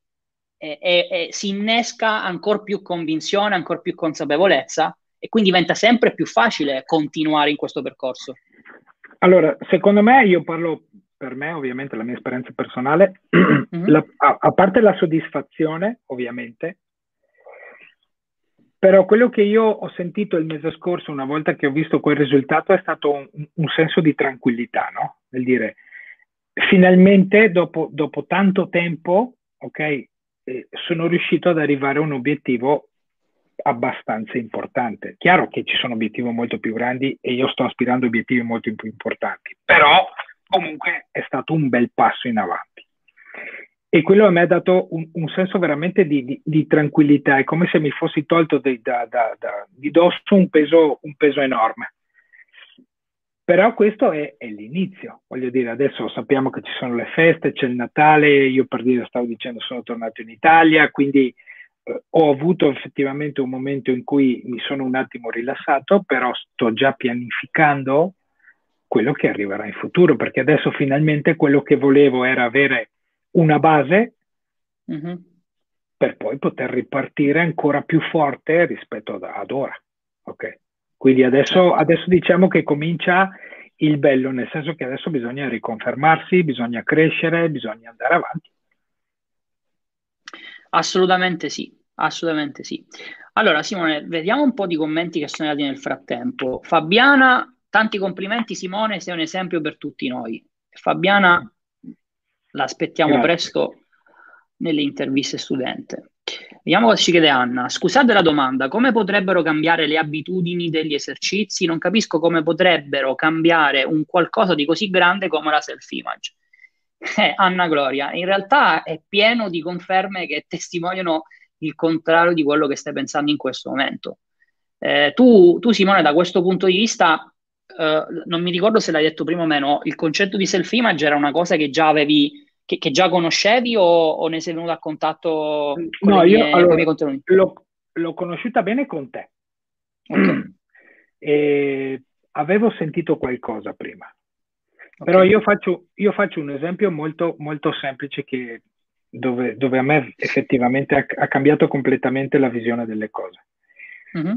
eh, eh, si innesca ancora più convinzione, ancora più consapevolezza e quindi diventa sempre più facile continuare in questo percorso. Allora, secondo me, io parlo per me, ovviamente, la mia esperienza personale, mm-hmm. la, a, a, parte la soddisfazione, ovviamente, però quello che io ho sentito il mese scorso, una volta che ho visto quel risultato, è stato un, un senso di tranquillità, no? Nel dire, finalmente dopo, dopo tanto tempo, ok, eh, sono riuscito ad arrivare a un obiettivo abbastanza importante. Chiaro che ci sono obiettivi molto più grandi e io sto aspirando a obiettivi molto più importanti, però comunque è stato un bel passo in avanti. E quello a me ha dato un, un senso veramente di, di, di, tranquillità, è come se mi fossi tolto di, da, da, da, di dosso un peso, un peso enorme. Però questo è, è, l'inizio, voglio dire, adesso sappiamo che ci sono le feste, c'è il Natale, io per dire, stavo dicendo, sono tornato in Italia, quindi eh, ho avuto effettivamente un momento in cui mi sono un attimo rilassato, però sto già pianificando quello che arriverà in futuro, perché adesso finalmente quello che volevo era avere una base mm-hmm. per poi poter ripartire ancora più forte rispetto ad, ad ora. Okay? Quindi adesso, certo. adesso diciamo che comincia il bello, nel senso che adesso bisogna riconfermarsi, bisogna crescere, bisogna andare avanti. Assolutamente sì, assolutamente sì. Allora Simone, vediamo un po' di commenti che sono arrivati nel frattempo. Fabiana, tanti complimenti Simone, sei un esempio per tutti noi. Fabiana, l'aspettiamo Grazie. presto nelle interviste studente. Vediamo cosa ci chiede Anna. Scusate la domanda, come potrebbero cambiare le abitudini degli esercizi? Non capisco come potrebbero cambiare un qualcosa di così grande come la self-image. Eh, Anna Gloria, in realtà è pieno di conferme che testimoniano il contrario di quello che stai pensando in questo momento. Eh, tu, tu, Simone, da questo punto di vista, eh, non mi ricordo se l'hai detto prima o meno, il concetto di self-image era una cosa che già avevi che, che già conoscevi o, o, ne sei venuto a contatto con, no, io, allora, con i miei contenuti? L'ho, l'ho, conosciuta bene con te. Okay. E avevo sentito qualcosa prima. Okay. Però io faccio, io faccio, un esempio molto, molto semplice che, dove, dove, a me effettivamente ha, ha, cambiato completamente la visione delle cose. Mm-hmm.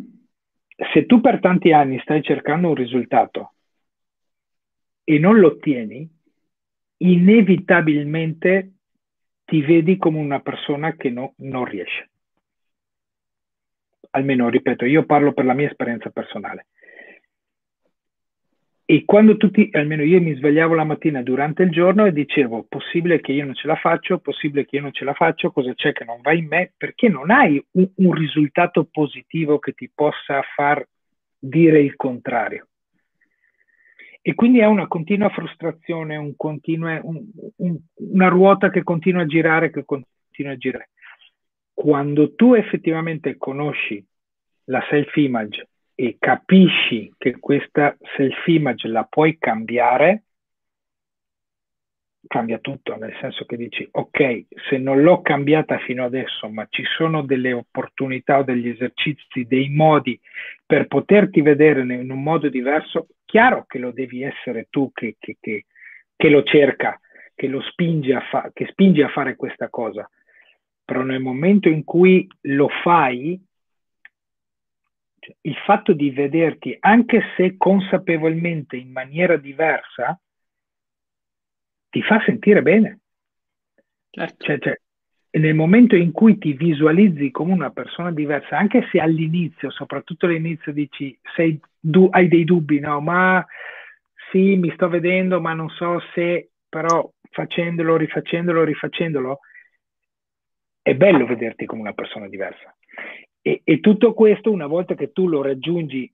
Se tu per tanti anni stai cercando un risultato e non lo ottieni, inevitabilmente ti vedi come una persona che no, non riesce. Almeno, ripeto, io parlo per la mia esperienza personale. E quando tutti, almeno io mi svegliavo la mattina durante il giorno e dicevo, possibile che io non ce la faccio, possibile che io non ce la faccio, cosa c'è che non va in me, perché non hai un, un risultato positivo che ti possa far dire il contrario. E quindi è una continua frustrazione, un continue, un, un, una ruota che continua a girare, che continua a girare. Quando tu effettivamente conosci la self-image e capisci che questa self-image la puoi cambiare, cambia tutto, nel senso che dici, ok, se non l'ho cambiata fino adesso, ma ci sono delle opportunità o degli esercizi, dei modi per poterti vedere in un modo diverso, chiaro che lo devi essere tu che, che, che, che lo cerca, che lo spinge a, fa- che spinge a fare questa cosa. Però nel momento in cui lo fai, il fatto di vederti, anche se consapevolmente in maniera diversa, ti fa sentire bene. Certo. Cioè, cioè, nel momento in cui ti visualizzi come una persona diversa, anche se all'inizio, soprattutto all'inizio, dici, sei, du, hai dei dubbi, no? Ma sì, mi sto vedendo, ma non so se, però facendolo, rifacendolo, rifacendolo, è bello vederti come una persona diversa. E, e, tutto questo, una volta che tu lo raggiungi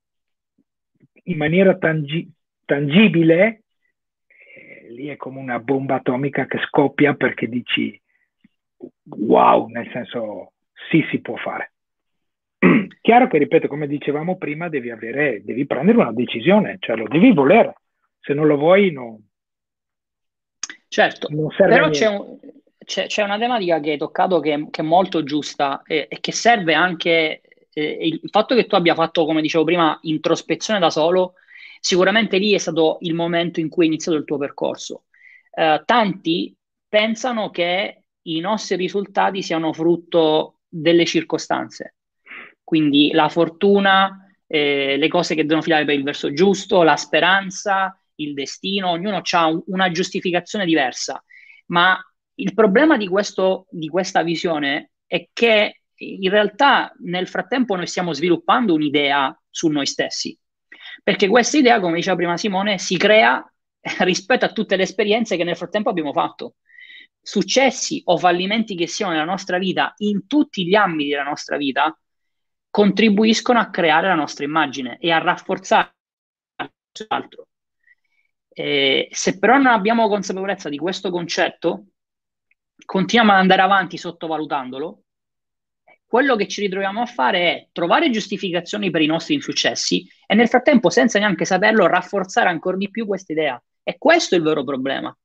in maniera tangi- tangibile, eh, lì è come una bomba atomica che scoppia perché dici wow, nel senso sì, si può fare. Chiaro che, ripeto, come dicevamo prima, devi, avere, devi prendere una decisione, cioè lo devi volere. Se non lo vuoi, no. Certo, non però c'è un, c'è, c'è, una tematica che hai toccato che, che è molto giusta e, e che serve anche eh, il fatto che tu abbia fatto, come dicevo prima, introspezione da solo, sicuramente lì è stato il momento in cui è iniziato il tuo percorso. Eh, tanti pensano che i nostri risultati siano frutto delle circostanze, quindi la fortuna, eh, le cose che devono filare per il verso giusto, la speranza, il destino, ognuno ha un, una giustificazione diversa, ma il problema di, questo, di questa visione è che in realtà nel frattempo noi stiamo sviluppando un'idea su noi stessi, perché questa idea, come diceva prima Simone, si crea rispetto a tutte le esperienze che nel frattempo abbiamo fatto. Successi o fallimenti che siano nella nostra vita, in tutti gli ambiti della nostra vita, contribuiscono a creare la nostra immagine e a rafforzare l'altro. Eh, se però non abbiamo consapevolezza di questo concetto, continuiamo ad andare avanti sottovalutandolo, quello che ci ritroviamo a fare è trovare giustificazioni per i nostri insuccessi e nel frattempo, senza neanche saperlo, rafforzare ancora di più questa idea. E questo è il vero problema.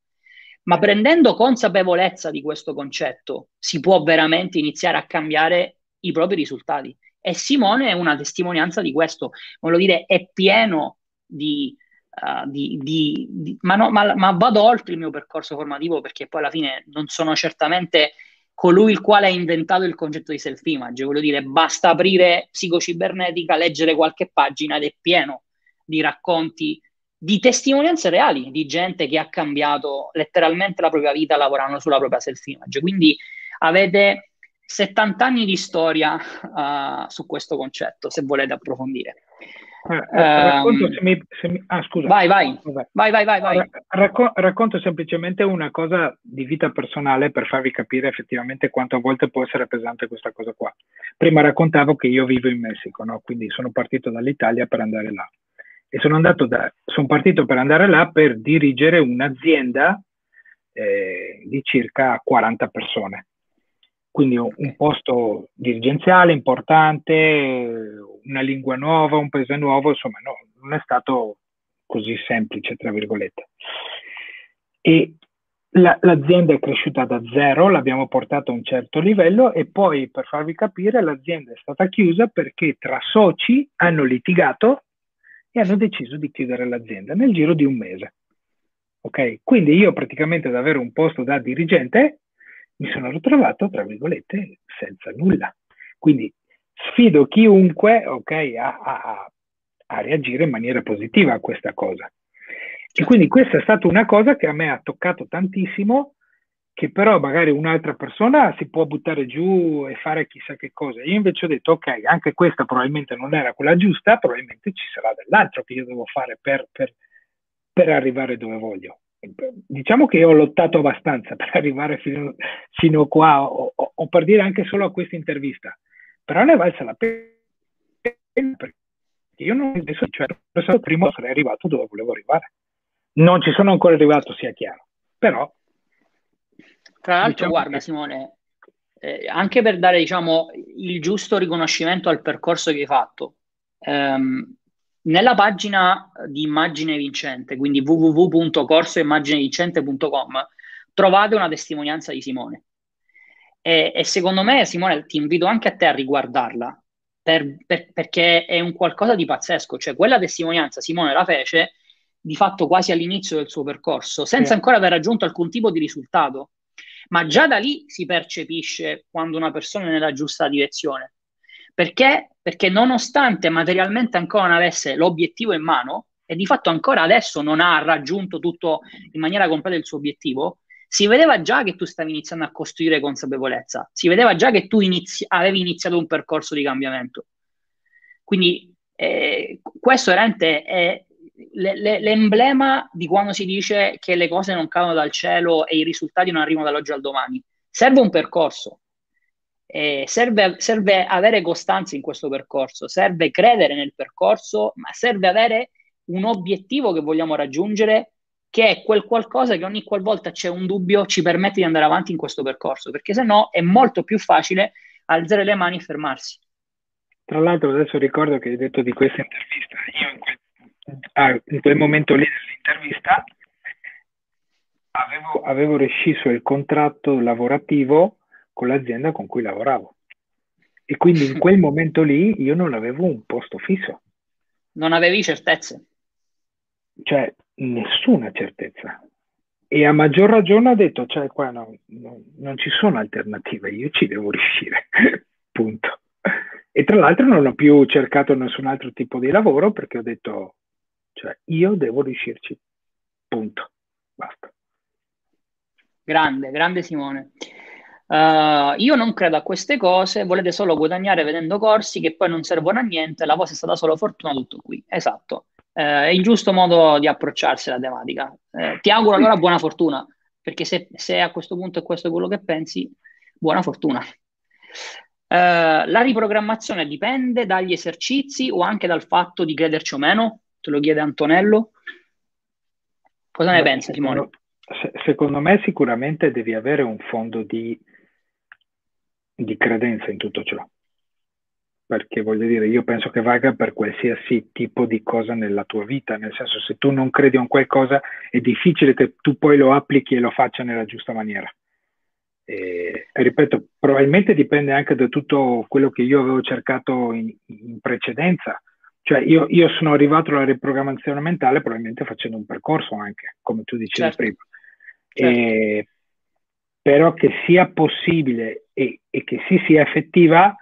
Ma prendendo consapevolezza di questo concetto, si può veramente iniziare a cambiare i propri risultati. E Simone è una testimonianza di questo. Voglio dire, è pieno di Uh, di, di, di, ma, no, ma, ma, vado oltre il mio percorso formativo perché poi alla fine non sono certamente colui il quale ha inventato il concetto di self-image. Voglio dire, basta aprire psicocibernetica, leggere qualche pagina ed è pieno di racconti, di testimonianze reali di gente che ha cambiato letteralmente la propria vita lavorando sulla propria self-image. Quindi avete 70 anni di storia uh, su questo concetto, se volete approfondire. Eh, racconto, ehm, se mi, se mi, ah, scusa. Vai, vai, vai, vai, vai, vai. Racco, racconto semplicemente una cosa di vita personale per farvi capire effettivamente quanto a volte può essere pesante questa cosa qua. Prima raccontavo che io vivo in Messico, no? quindi sono partito dall'Italia per andare là. E sono, andato da, sono partito per andare là per dirigere un'azienda eh, di circa 40 persone quindi un posto dirigenziale importante, una lingua nuova, un paese nuovo, insomma no, non è stato così semplice, tra virgolette. E la, l'azienda è cresciuta da zero, l'abbiamo portata a un certo livello e poi, per farvi capire, l'azienda è stata chiusa perché tra soci hanno litigato e hanno deciso di chiudere l'azienda nel giro di un mese. Ok? Quindi io praticamente ad avere un posto da dirigente mi sono ritrovato, tra virgolette, senza nulla. Quindi sfido chiunque, ok, a, a, a reagire in maniera positiva a questa cosa. E quindi questa è stata una cosa che a me ha toccato tantissimo, che però magari un'altra persona si può buttare giù e fare chissà che cosa. Io invece ho detto, ok, anche questa probabilmente non era quella giusta, probabilmente ci sarà dell'altro che io devo fare per, per, per arrivare dove voglio. Diciamo che ho lottato abbastanza per arrivare fino, fino qua, o, o, o, per dire anche solo a questa intervista, però ne valsa la pena perché io non adesso, cioè, prima sarei arrivato dove volevo arrivare. Non ci sono ancora arrivato, sia chiaro, però... Tra l'altro, diciamo guarda che... Simone, eh, anche per dare diciamo, il giusto riconoscimento al percorso che hai fatto, ehm, nella pagina di Immagine Vincente, quindi www.corsoimmaginevincente.com, trovate una testimonianza di Simone. E, e, secondo me, Simone, ti invito anche a te a riguardarla, per, per, perché è un qualcosa di pazzesco. Cioè, quella testimonianza Simone la fece di fatto quasi all'inizio del suo percorso, senza ancora aver raggiunto alcun tipo di risultato. Ma già da lì si percepisce quando una persona è nella giusta direzione. Perché? Perché nonostante materialmente ancora non avesse l'obiettivo in mano, e di fatto ancora adesso non ha raggiunto tutto in maniera completa il suo obiettivo, si vedeva già che tu stavi iniziando a costruire consapevolezza, si vedeva già che tu inizi- avevi iniziato un percorso di cambiamento. Quindi eh, questo veramente è le, le, l'emblema di quando si dice che le cose non cadono dal cielo e i risultati non arrivano dall'oggi al domani. Serve un percorso, eh, serve, serve, avere costanza in questo percorso, serve credere nel percorso, ma serve avere un obiettivo che vogliamo raggiungere, che è quel qualcosa che ogni qualvolta c'è un dubbio ci permette di andare avanti in questo percorso, perché se no è molto più facile alzare le mani e fermarsi. Tra l'altro adesso ricordo che hai detto di questa intervista, io in quel ah, in quel momento lì dell'intervista avevo, avevo rescisso il contratto lavorativo con l'azienda con cui lavoravo. E quindi in quel momento lì io non avevo un posto fisso. Non avevi certezze? Cioè, nessuna certezza. E a maggior ragione ho detto, cioè qua no, no, non ci sono alternative, io ci devo riuscire, punto. E tra l'altro non ho più cercato nessun altro tipo di lavoro perché ho detto, cioè io devo riuscirci, punto, basta. Grande, grande Simone. Uh, io non credo a queste cose, volete solo guadagnare vedendo corsi che poi non servono a niente, la cosa è stata solo fortuna, tutto qui. Esatto, uh, è il giusto modo di approcciarsi alla tematica. Uh, ti auguro allora buona fortuna, perché se, se, a questo punto è questo quello che pensi, buona fortuna. la riprogrammazione dipende dagli esercizi o anche dal fatto di crederci o meno? Te lo chiede Antonello. Cosa ne Beh, pensi, Simone? Secondo me sicuramente devi avere un fondo di, di credenza in tutto ciò. Perché voglio dire, io penso che valga per qualsiasi tipo di cosa nella tua vita, nel senso se tu non credi in qualcosa è difficile che tu poi lo applichi e lo faccia nella giusta maniera. E, ripeto, probabilmente dipende anche da tutto quello che io avevo cercato in, in precedenza, cioè io, io, sono arrivato alla riprogrammazione mentale probabilmente facendo un percorso anche, come tu dicevi certo. prima. Certo. E, però che sia possibile e, e, che si sia effettiva,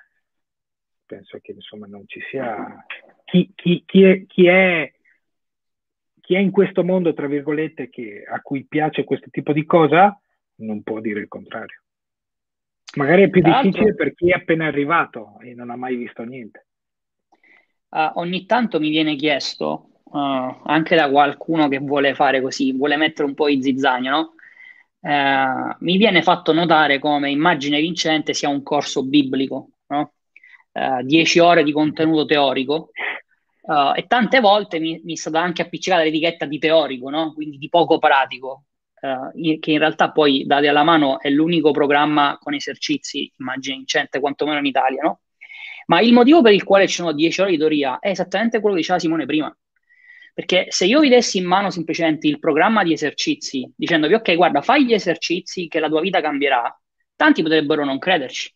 penso che insomma non ci sia... Chi, chi, chi, è, chi, è, chi è in questo mondo, tra virgolette, che, a cui piace questo tipo di cosa, non può dire il contrario. Magari è più Tra difficile per chi è appena arrivato e non ha mai visto niente uh, ogni tanto mi viene chiesto, uh, anche da qualcuno che vuole fare così, vuole mettere un po' i zizzagni, no? Uh, mi viene fatto notare come Immagine Vincente sia un corso biblico, no? 10 ore di contenuto teorico, Uh, e tante volte mi, mi, è stata anche appiccicata l'etichetta di teorico, no? quindi di poco pratico, uh, che in realtà poi, dati alla mano, è l'unico programma con esercizi, immagine vincente, quantomeno in Italia, no? Ma il motivo per il quale ci sono 10 ore di teoria è esattamente quello che diceva Simone prima. Perché se io vi dessi in mano semplicemente il programma di esercizi, dicendovi ok, guarda, fai gli esercizi che la tua vita cambierà, tanti potrebbero non crederci.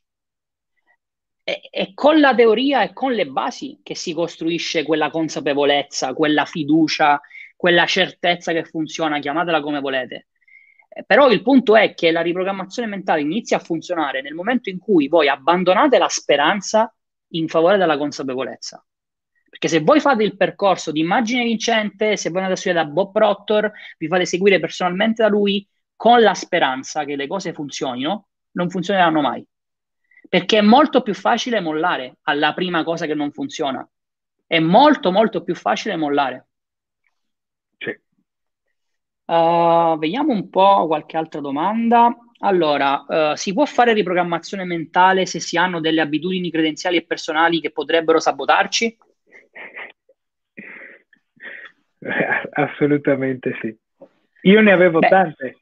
È, è con la teoria e con le basi che si costruisce quella consapevolezza, quella fiducia, quella certezza che funziona, chiamatela come volete. Eh, però il punto è che la riprogrammazione mentale inizia a funzionare nel momento in cui voi abbandonate la speranza in favore della consapevolezza. Perché se voi fate il percorso di immagine vincente, se voi andate a studiare da Bob Proctor, vi fate seguire personalmente da lui con la speranza che le cose funzionino, non funzioneranno mai. Perché è molto più facile mollare alla prima cosa che non funziona. È molto, molto più facile mollare. Sì. Uh, vediamo un po' qualche altra domanda. Allora, uh, si può fare riprogrammazione mentale se si hanno delle abitudini credenziali e personali che potrebbero sabotarci? Assolutamente sì. Io ne avevo Beh. tante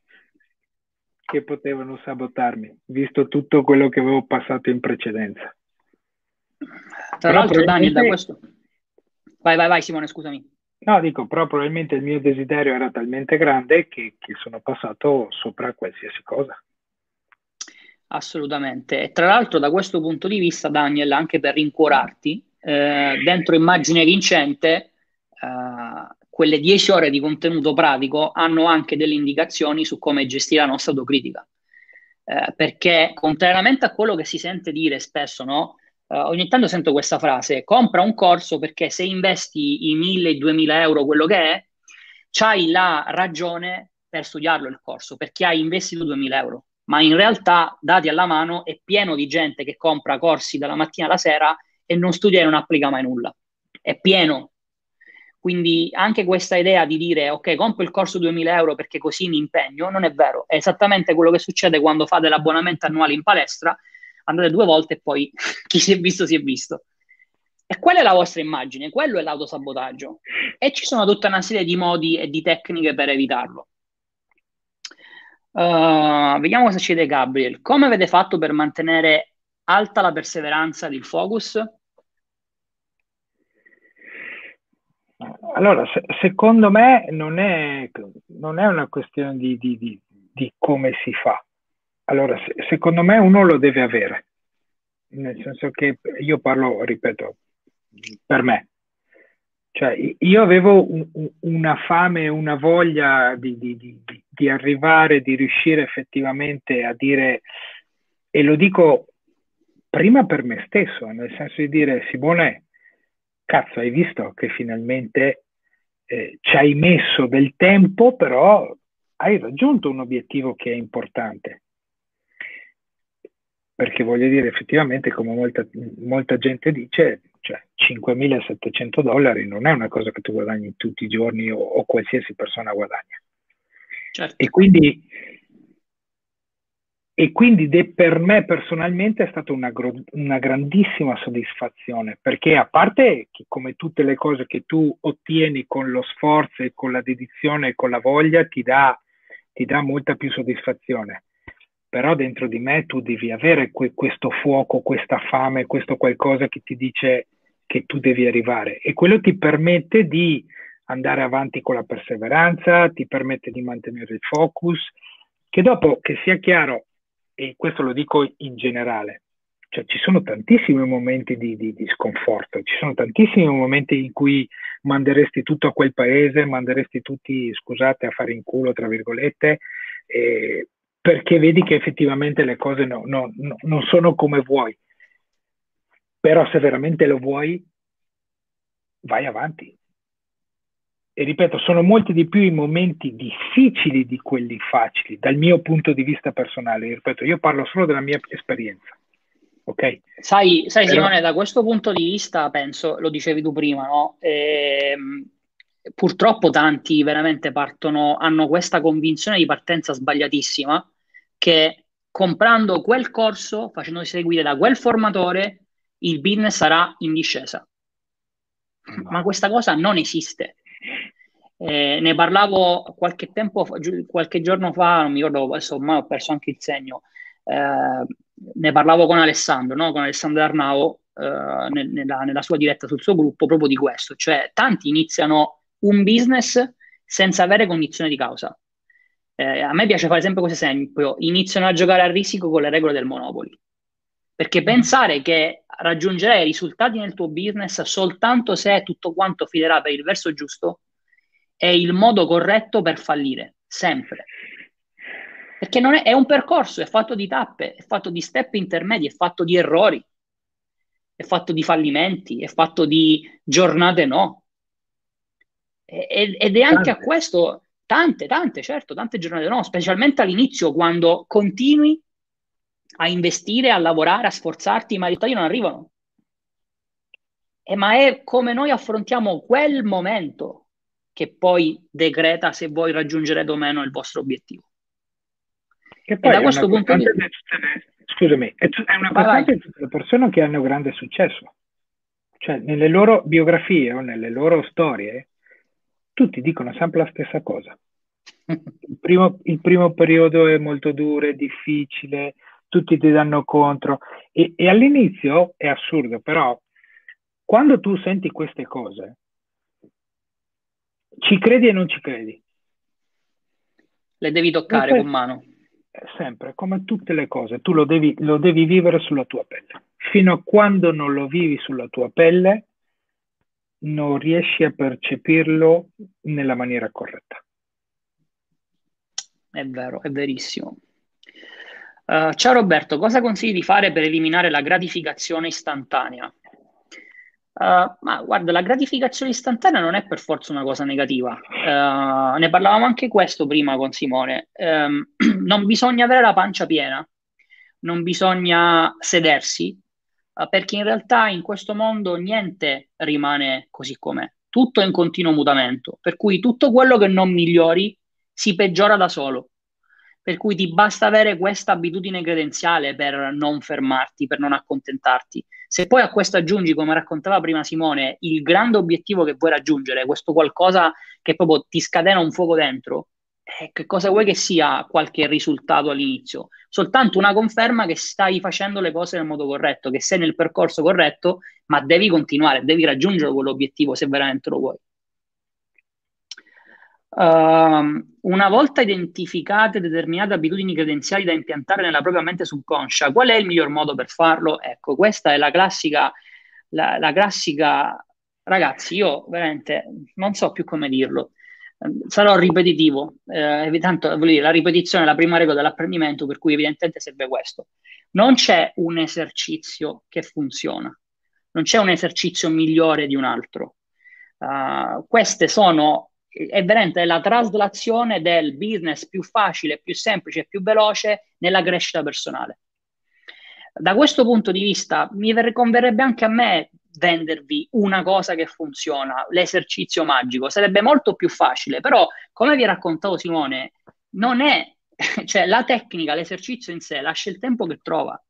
che potevano sabotarmi, visto tutto quello che avevo passato in precedenza. Tra però l'altro, Daniel, da questo... Vai, vai, vai, Simone, scusami. No, dico, però probabilmente il mio desiderio era talmente grande che, che sono passato sopra qualsiasi cosa. Assolutamente. E tra l'altro, da questo punto di vista, Daniel, anche per rincuorarti, eh, dentro immagine vincente, eh, quelle 10 ore di contenuto pratico hanno anche delle indicazioni su come gestire la nostra autocritica. Eh, perché, contrariamente a quello che si sente dire spesso, no? Uh, ogni tanto sento questa frase, compra un corso perché se investi i 1000, 2000 euro, quello che è, c'hai la ragione per studiarlo il corso, perché hai investito 2000 euro. Ma in realtà, dati alla mano, è pieno di gente che compra corsi dalla mattina alla sera e non studia e non applica mai nulla. È pieno. Quindi anche questa idea di dire ok, compro il corso 2000 euro perché così mi impegno, non è vero. È esattamente quello che succede quando fate l'abbonamento annuale in palestra, andate due volte e poi chi si è visto si è visto. E quella è la vostra immagine, quello è l'autosabotaggio. E ci sono tutta una serie di modi e di tecniche per evitarlo. Uh, vediamo cosa chiede Gabriel. Come avete fatto per mantenere alta la perseveranza del focus? Allora, se, secondo me non è, non è una questione di, di, di, di, come si fa. Allora, se, secondo me uno lo deve avere, nel senso che io parlo, ripeto, per me. Cioè, io avevo un, una fame, una voglia di, di arrivare, di riuscire effettivamente a dire, e lo dico prima per me stesso, nel senso di dire, Simone, cazzo, hai visto che finalmente eh, ci hai messo del tempo, però hai raggiunto un obiettivo che è importante. Perché voglio dire, effettivamente, come molta, molta gente dice, cioè 5.700 dollari non è una cosa che tu guadagni tutti i giorni o, o qualsiasi persona guadagna. Certo. E quindi e quindi de, per me personalmente è stata una, una, grandissima soddisfazione, perché a parte che come tutte le cose che tu ottieni con lo sforzo e con la dedizione e con la voglia, ti dà, ti dà molta più soddisfazione. Però dentro di me tu devi avere que, questo fuoco, questa fame, questo qualcosa che ti dice che tu devi arrivare. E quello ti permette di andare avanti con la perseveranza, ti permette di mantenere il focus, che dopo, che sia chiaro, e questo lo dico in generale, cioè ci sono tantissimi momenti di, di, di, sconforto, ci sono tantissimi momenti in cui manderesti tutto a quel paese, manderesti tutti, scusate, a fare in culo, tra virgolette, eh, perché vedi che effettivamente le cose no, no, no, non sono come vuoi. Però se veramente lo vuoi, vai avanti, e ripeto, sono molti di più i momenti difficili di quelli facili, dal mio punto di vista personale. Ripeto, io parlo solo della mia esperienza. Ok? Sai, sai Però... Simone, da questo punto di vista, penso, lo dicevi tu prima, no? Ehm, purtroppo tanti veramente partono, hanno questa convinzione di partenza sbagliatissima che comprando quel corso, facendosi seguire da quel formatore, il business sarà in discesa. No. Ma questa cosa non esiste. Eh, ne parlavo qualche tempo, qualche giorno fa, non mi ricordo, adesso ormai ho perso anche il segno. Eh, ne parlavo con Alessandro, no? con Alessandro Arnao, eh, nella, nella, sua diretta sul suo gruppo, proprio di questo. Cioè, tanti iniziano un business senza avere condizione di causa. Eh, a me piace fare sempre questo esempio, iniziano a giocare a risico con le regole del Monopoli, perché mm. pensare che raggiungerai risultati nel tuo business soltanto se tutto quanto filerà per il verso giusto è il modo corretto per fallire, sempre. Perché non è, è un percorso, è fatto di tappe, è fatto di step intermedi, è fatto di errori, è fatto di fallimenti, è fatto di giornate no. Ed è anche a questo tante, tante, certo, tante giornate no, specialmente all'inizio quando continui a investire, a lavorare, a sforzarti, ma i risultati non arrivano. Eh, ma è come noi affrontiamo quel momento che poi decreta se voi raggiungerete o meno il vostro obiettivo. Che poi da questo punto di vista... Scusami, è una parte di tutte le persone che hanno grande successo. Cioè, nelle loro biografie o nelle loro storie, tutti dicono sempre la stessa cosa. Il primo, il primo periodo è molto duro, è difficile, tutti ti danno contro. E, e all'inizio è assurdo, però quando tu senti queste cose, ci credi e non ci credi. Le devi toccare con mano. Sempre, come tutte le cose, tu lo devi, lo devi vivere sulla tua pelle. Fino a quando non lo vivi sulla tua pelle, non riesci a percepirlo nella maniera corretta. È vero, è verissimo. Uh, ciao Roberto, cosa consigli di fare per eliminare la gratificazione istantanea? Uh, ma guarda, la gratificazione istantanea non è per forza una cosa negativa. Uh, ne parlavamo anche questo prima con Simone. Um, non bisogna avere la pancia piena, non bisogna sedersi, uh, perché in realtà in questo mondo niente rimane così com'è. Tutto è in continuo mutamento, per cui tutto quello che non migliori si peggiora da solo. Per cui ti basta avere questa abitudine credenziale per non fermarti, per non accontentarti. Se poi a questo aggiungi, come raccontava prima Simone, il grande obiettivo che vuoi raggiungere, questo qualcosa che proprio ti scatena un fuoco dentro, eh, che cosa vuoi che sia qualche risultato all'inizio? Soltanto una conferma che stai facendo le cose nel modo corretto, che sei nel percorso corretto, ma devi continuare, devi raggiungere quell'obiettivo se veramente lo vuoi. Uh, una volta identificate determinate abitudini credenziali da impiantare nella propria mente subconscia, qual è il miglior modo per farlo? Ecco, questa è la classica, la, la classica, ragazzi, io veramente non so più come dirlo, sarò ripetitivo, eh, tanto dire, la ripetizione è la prima regola dell'apprendimento, per cui evidentemente serve questo. Non c'è un esercizio che funziona, non c'è un esercizio migliore di un altro. Uh, queste sono è veramente la traslazione del business più facile, più semplice e più veloce nella crescita personale. Da questo punto di vista mi converrebbe anche a me vendervi una cosa che funziona, l'esercizio magico, sarebbe molto più facile, però come vi ha raccontato Simone, non è, cioè la tecnica, l'esercizio in sé lascia il tempo che trova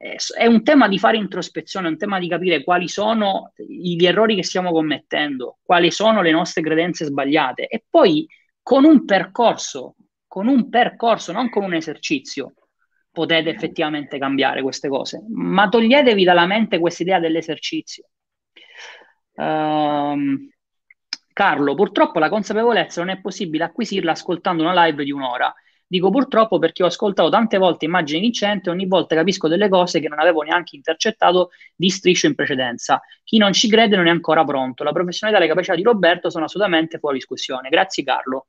è un tema di fare introspezione, è un tema di capire quali sono gli errori che stiamo commettendo, quali sono le nostre credenze sbagliate e poi con un percorso, con un percorso, non con un esercizio, potete effettivamente cambiare queste cose, ma toglietevi dalla mente questa idea dell'esercizio. Um, Carlo, purtroppo la consapevolezza non è possibile acquisirla ascoltando una live di un'ora Dico purtroppo perché ho ascoltato tante volte immagini vincenti e ogni volta capisco delle cose che non avevo neanche intercettato di striscio in precedenza. Chi non ci crede non è ancora pronto. La professionalità e le capacità di Roberto sono assolutamente fuori discussione. Grazie Carlo.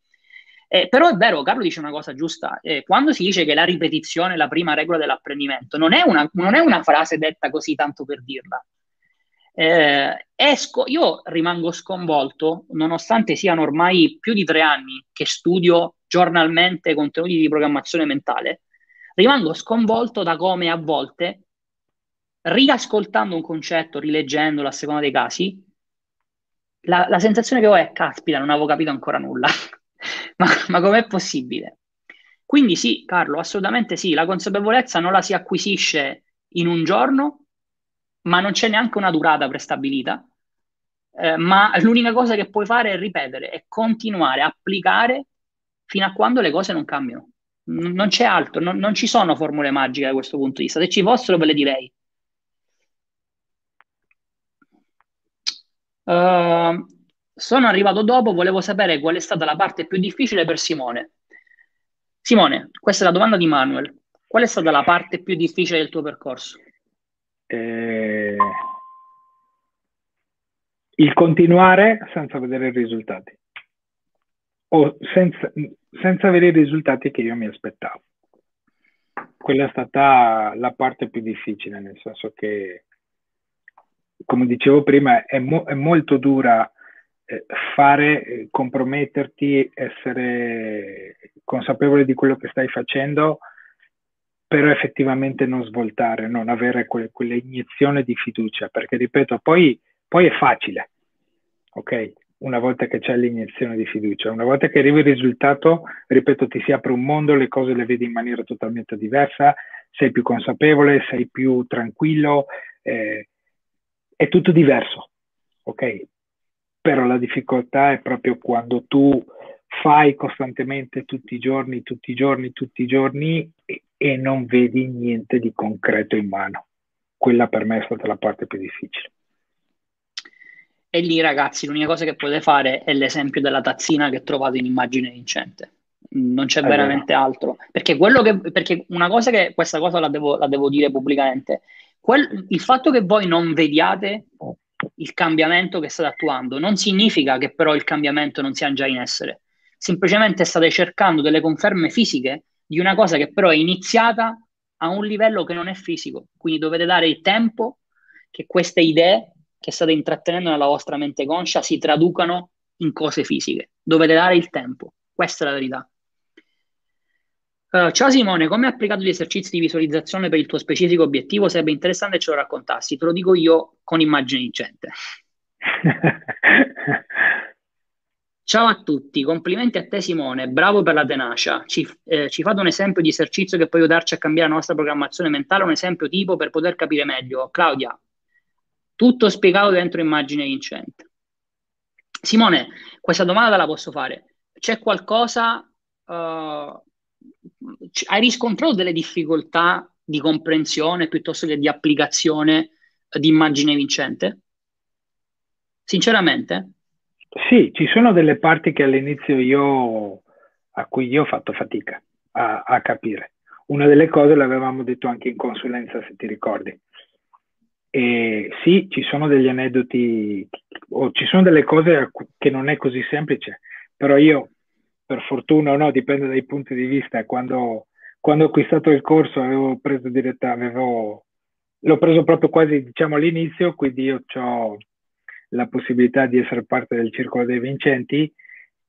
Eh, però è vero, Carlo dice una cosa giusta, eh, quando si dice che la ripetizione è la prima regola dell'apprendimento, non è una, non è una frase detta così tanto per dirla. Eh, esco, io rimango sconvolto, nonostante siano ormai più di tre anni che studio giornalmente contenuti di programmazione mentale, rimango sconvolto da come a volte, riascoltando un concetto, rileggendolo a seconda dei casi, la, la sensazione che ho è, caspita, non avevo capito ancora nulla. ma, ma com'è possibile? Quindi sì, Carlo, assolutamente sì, la consapevolezza non la si acquisisce in un giorno, ma non c'è neanche una durata prestabilita. Eh, ma l'unica cosa che puoi fare è ripetere, è continuare a applicare fino a quando le cose non cambiano. non c'è altro, non, non, ci sono formule magiche da questo punto di vista. Se ci fossero ve le direi. Uh, sono arrivato dopo, volevo sapere qual è stata la parte più difficile per Simone. Simone, questa è la domanda di Manuel. Qual è stata la parte più difficile del tuo percorso? Eh, il continuare senza vedere i risultati o senza, senza avere i risultati che io mi aspettavo. Quella è stata la parte più difficile, nel senso che, come dicevo prima, è, mo- è molto dura eh, fare, eh, comprometterti, essere consapevole di quello che stai facendo, però effettivamente non svoltare, non avere que- quell'iniezione di fiducia, perché ripeto, poi, poi è facile, ok? Una volta che c'è l'iniezione di fiducia, una volta che arrivi il risultato, ripeto, ti si apre un mondo, le cose le vedi in maniera totalmente diversa, sei più consapevole, sei più tranquillo, eh, è tutto diverso, ok? Però la difficoltà è proprio quando tu fai costantemente tutti i giorni, tutti i giorni, tutti i giorni e, e non vedi niente di concreto in mano. Quella per me è stata la parte più difficile. E lì, ragazzi, l'unica cosa che potete fare è l'esempio della tazzina che trovate in immagine vincente. Non c'è è veramente vero. altro. Perché, che, perché, una cosa che questa cosa la devo, la devo dire pubblicamente: quel, il fatto che voi non vediate il cambiamento che state attuando non significa che però il cambiamento non sia già in essere. Semplicemente state cercando delle conferme fisiche di una cosa che però è iniziata a un livello che non è fisico. Quindi dovete dare il tempo che queste idee che state intrattenendo nella vostra mente conscia si traducano in cose fisiche. Dovete dare il tempo. Questa è la verità. Uh, ciao Simone, come hai applicato gli esercizi di visualizzazione per il tuo specifico obiettivo? Sarebbe interessante ce lo raccontassi. Te lo dico io con immagini vincente. Ciao a tutti, complimenti a te Simone, bravo per la tenacia. Ci, eh, ci, fate un esempio di esercizio che può aiutarci a cambiare la nostra programmazione mentale, un esempio tipo per poter capire meglio. Claudia, tutto spiegato dentro immagine vincente. Simone, questa domanda la posso fare. C'è qualcosa, uh, hai riscontrato delle difficoltà di comprensione piuttosto che di applicazione di immagine vincente? Sinceramente? Sì, ci sono delle parti che all'inizio io, a cui io ho fatto fatica a, a capire. Una delle cose l'avevamo detto anche in consulenza, se ti ricordi e sì, ci sono degli aneddoti o ci sono delle cose che non è così semplice, però io, per fortuna o no, dipende dai punti di vista, quando, quando ho acquistato il corso avevo preso diretta, avevo, l'ho preso proprio quasi diciamo all'inizio, quindi io ho la possibilità di essere parte del circolo dei vincenti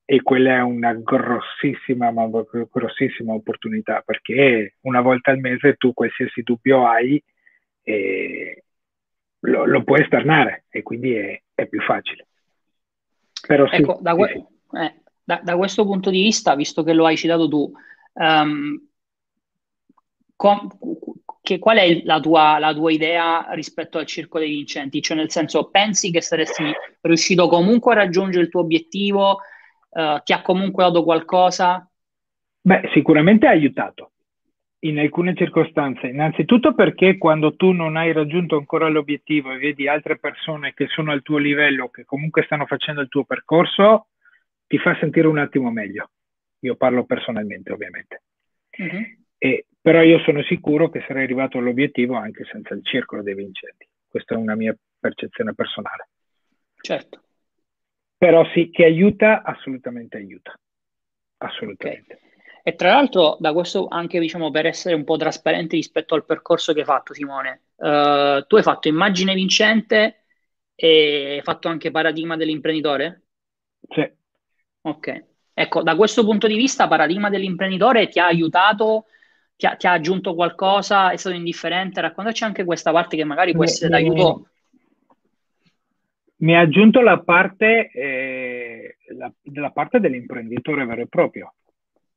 e quella è una grossissima, ma grossissima opportunità perché una volta al mese tu qualsiasi dubbio hai lo, lo puoi esternare e quindi è, è più facile. Però sì, ecco, da, que- sì. Eh, da, da, questo punto di vista, visto che lo hai citato tu, um, com- che, qual è la tua, la tua, idea rispetto al circo dei vincenti? Cioè, nel senso, pensi che saresti riuscito comunque a raggiungere il tuo obiettivo? Uh, ti ha comunque dato qualcosa? Beh, sicuramente ha aiutato in alcune circostanze. Innanzitutto perché quando tu non hai raggiunto ancora l'obiettivo e vedi altre persone che sono al tuo livello, che comunque stanno facendo il tuo percorso, ti fa sentire un attimo meglio. Io parlo personalmente, ovviamente. Uh-huh. E, però io sono sicuro che sarei arrivato all'obiettivo anche senza il circolo dei vincenti. Questa è una mia percezione personale. Certo. Però sì, che aiuta, assolutamente aiuta. Assolutamente. Okay. E tra l'altro, da questo anche diciamo per essere un po' trasparenti rispetto al percorso che hai fatto, Simone, uh, tu hai fatto immagine vincente e hai fatto anche paradigma dell'imprenditore? Sì. Ok. Ecco, da questo punto di vista, paradigma dell'imprenditore ti ha aiutato, ti ha, ti ha aggiunto qualcosa, è stato indifferente? Raccontaci anche questa parte che magari può essere d'aiuto. Mi ha aggiunto la parte, eh, la, la parte dell'imprenditore vero e proprio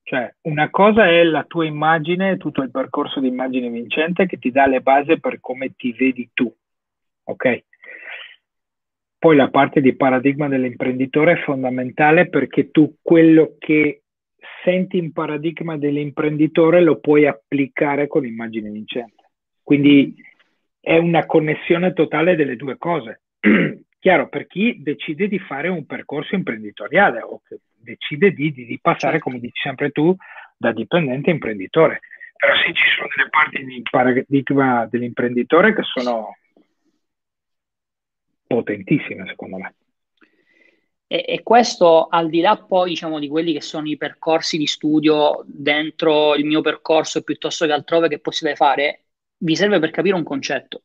cioè, una cosa è la tua immagine, tutto il percorso di immagine vincente che ti dà le basi per come ti vedi tu, ok? Poi la parte di paradigma dell'imprenditore è fondamentale perché tu quello che senti in paradigma dell'imprenditore lo puoi applicare con immagine vincente. Quindi è una connessione totale delle due cose. chiaro, per chi decide di fare un percorso imprenditoriale o che decide di, di, di passare, certo. come dici sempre tu, da dipendente a imprenditore. Però sì, ci sono delle parti di paradigma dell'imprenditore che sono potentissime, secondo me. E, e, questo al di là poi diciamo di quelli che sono i percorsi di studio dentro il mio percorso piuttosto che altrove che possiate fare, vi serve per capire un concetto,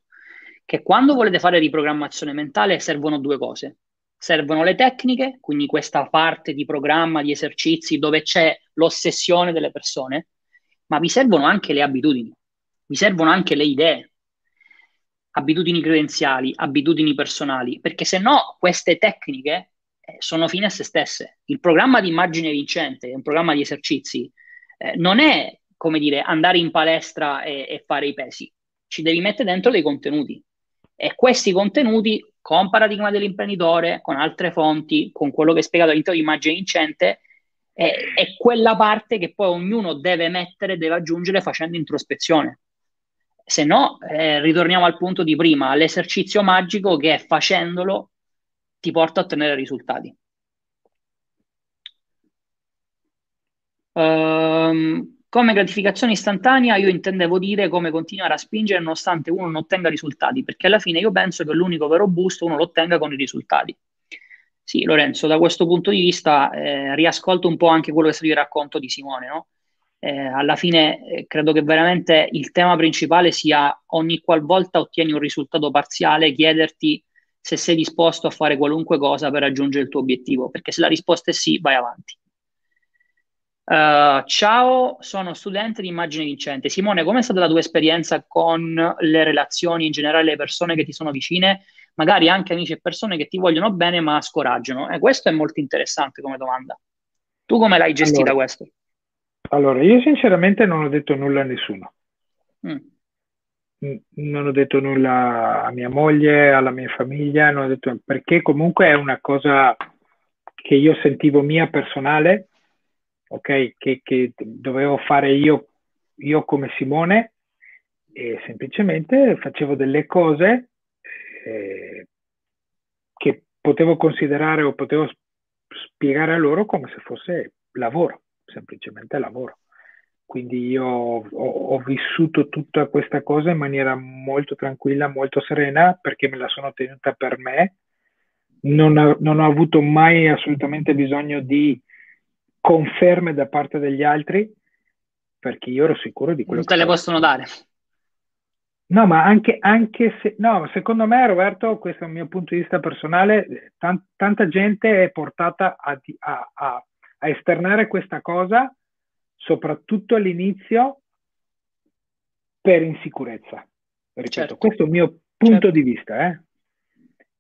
che quando volete fare riprogrammazione mentale servono due cose. Servono le tecniche, quindi questa parte di programma, di esercizi dove c'è l'ossessione delle persone, ma vi servono anche le abitudini, vi servono anche le idee, abitudini credenziali, abitudini personali, perché se no queste tecniche eh, sono fine a se stesse. Il programma di immagine vincente, un programma di esercizi, eh, non è come dire andare in palestra e, e fare i pesi, ci devi mettere dentro dei contenuti e questi contenuti con paradigma dell'imprenditore, con altre fonti, con quello che è spiegato all'interno di immagine vincente, è, è, quella parte che poi ognuno deve mettere, deve aggiungere facendo introspezione. Se no, eh, ritorniamo al punto di prima, all'esercizio magico che facendolo ti porta a ottenere risultati. Um, come gratificazione istantanea io intendevo dire come continuare a spingere nonostante uno non ottenga risultati, perché alla fine io penso che l'unico vero boost uno lo ottenga con i risultati. Sì, Lorenzo, da questo punto di vista eh, riascolto un po' anche quello che è stato il racconto di Simone, no? eh, alla fine eh, credo che veramente il tema principale sia ogni qualvolta ottieni un risultato parziale, chiederti se sei disposto a fare qualunque cosa per raggiungere il tuo obiettivo, perché se la risposta è sì, vai avanti. Uh, ciao, sono studente di immagine vincente. Simone, com'è stata la tua esperienza con le relazioni in generale, le persone che ti sono vicine, magari anche amici e persone che ti vogliono bene ma scoraggiano? Eh, questo è molto interessante come domanda. Tu come l'hai gestita allora, questo? Allora, io sinceramente non ho detto nulla a nessuno. Mm non ho detto nulla a mia moglie, alla mia famiglia, non ho detto, perché comunque è una cosa che io sentivo mia personale, ok, che, che dovevo fare io, io come Simone e semplicemente facevo delle cose eh, che potevo considerare o potevo spiegare a loro come se fosse lavoro, semplicemente lavoro. Quindi io ho, ho, vissuto tutta questa cosa in maniera molto tranquilla, molto serena, perché me la sono tenuta per me. Non, ho, non ho avuto mai assolutamente bisogno di conferme da parte degli altri, perché io ero sicuro di quello non che... Non te le possono dare. No, ma anche, anche se... No, secondo me, Roberto, questo è il mio punto di vista personale, tan, tanta gente è portata a, a, a, a esternare questa cosa soprattutto all'inizio per insicurezza. Ripeto, certo. questo è il mio punto certo. di vista. Eh?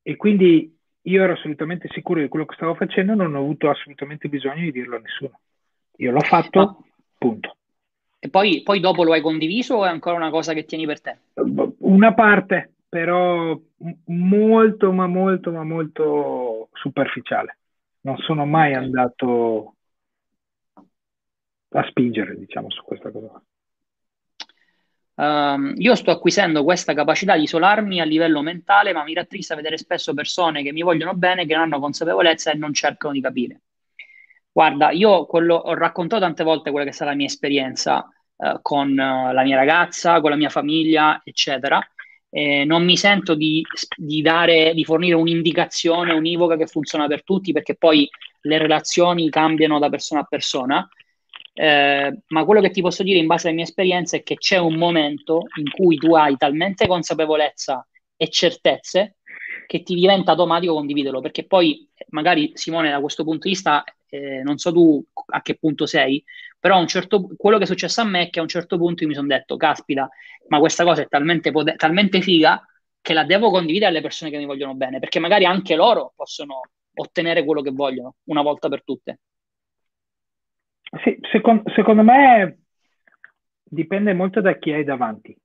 E quindi io ero assolutamente sicuro di quello che stavo facendo, non ho avuto assolutamente bisogno di dirlo a nessuno. Io l'ho fatto, Ma... punto. E poi, poi, dopo lo hai condiviso o è ancora una cosa che tieni per te? Una parte, però molto, ma molto, ma molto superficiale. Non sono mai andato a spingere, diciamo, su questa cosa. Um, io sto acquisendo questa capacità di isolarmi a livello mentale, ma mi rattrista vedere spesso persone che mi vogliono bene, che non hanno consapevolezza e non cercano di capire. Guarda, io quello, ho raccontato tante volte quella che è stata la mia esperienza uh, con uh, la mia ragazza, con la mia famiglia, eccetera. Eh, non mi sento di, di, dare, di fornire un'indicazione univoca che funziona per tutti, perché poi le relazioni cambiano da persona a persona eh, ma quello che ti posso dire in base alle mie esperienze è che c'è un momento in cui tu hai talmente consapevolezza e certezze che ti diventa automatico condividerlo, perché poi magari Simone da questo punto di vista, eh, non so tu a che punto sei, però un certo, quello che è successo a me è che a un certo punto io mi sono detto, caspita, ma questa cosa è talmente, poter- talmente figa che la devo condividere alle persone che mi vogliono bene, perché magari anche loro possono ottenere quello che vogliono una volta per tutte. Sì, secondo, secondo me dipende molto da chi hai davanti.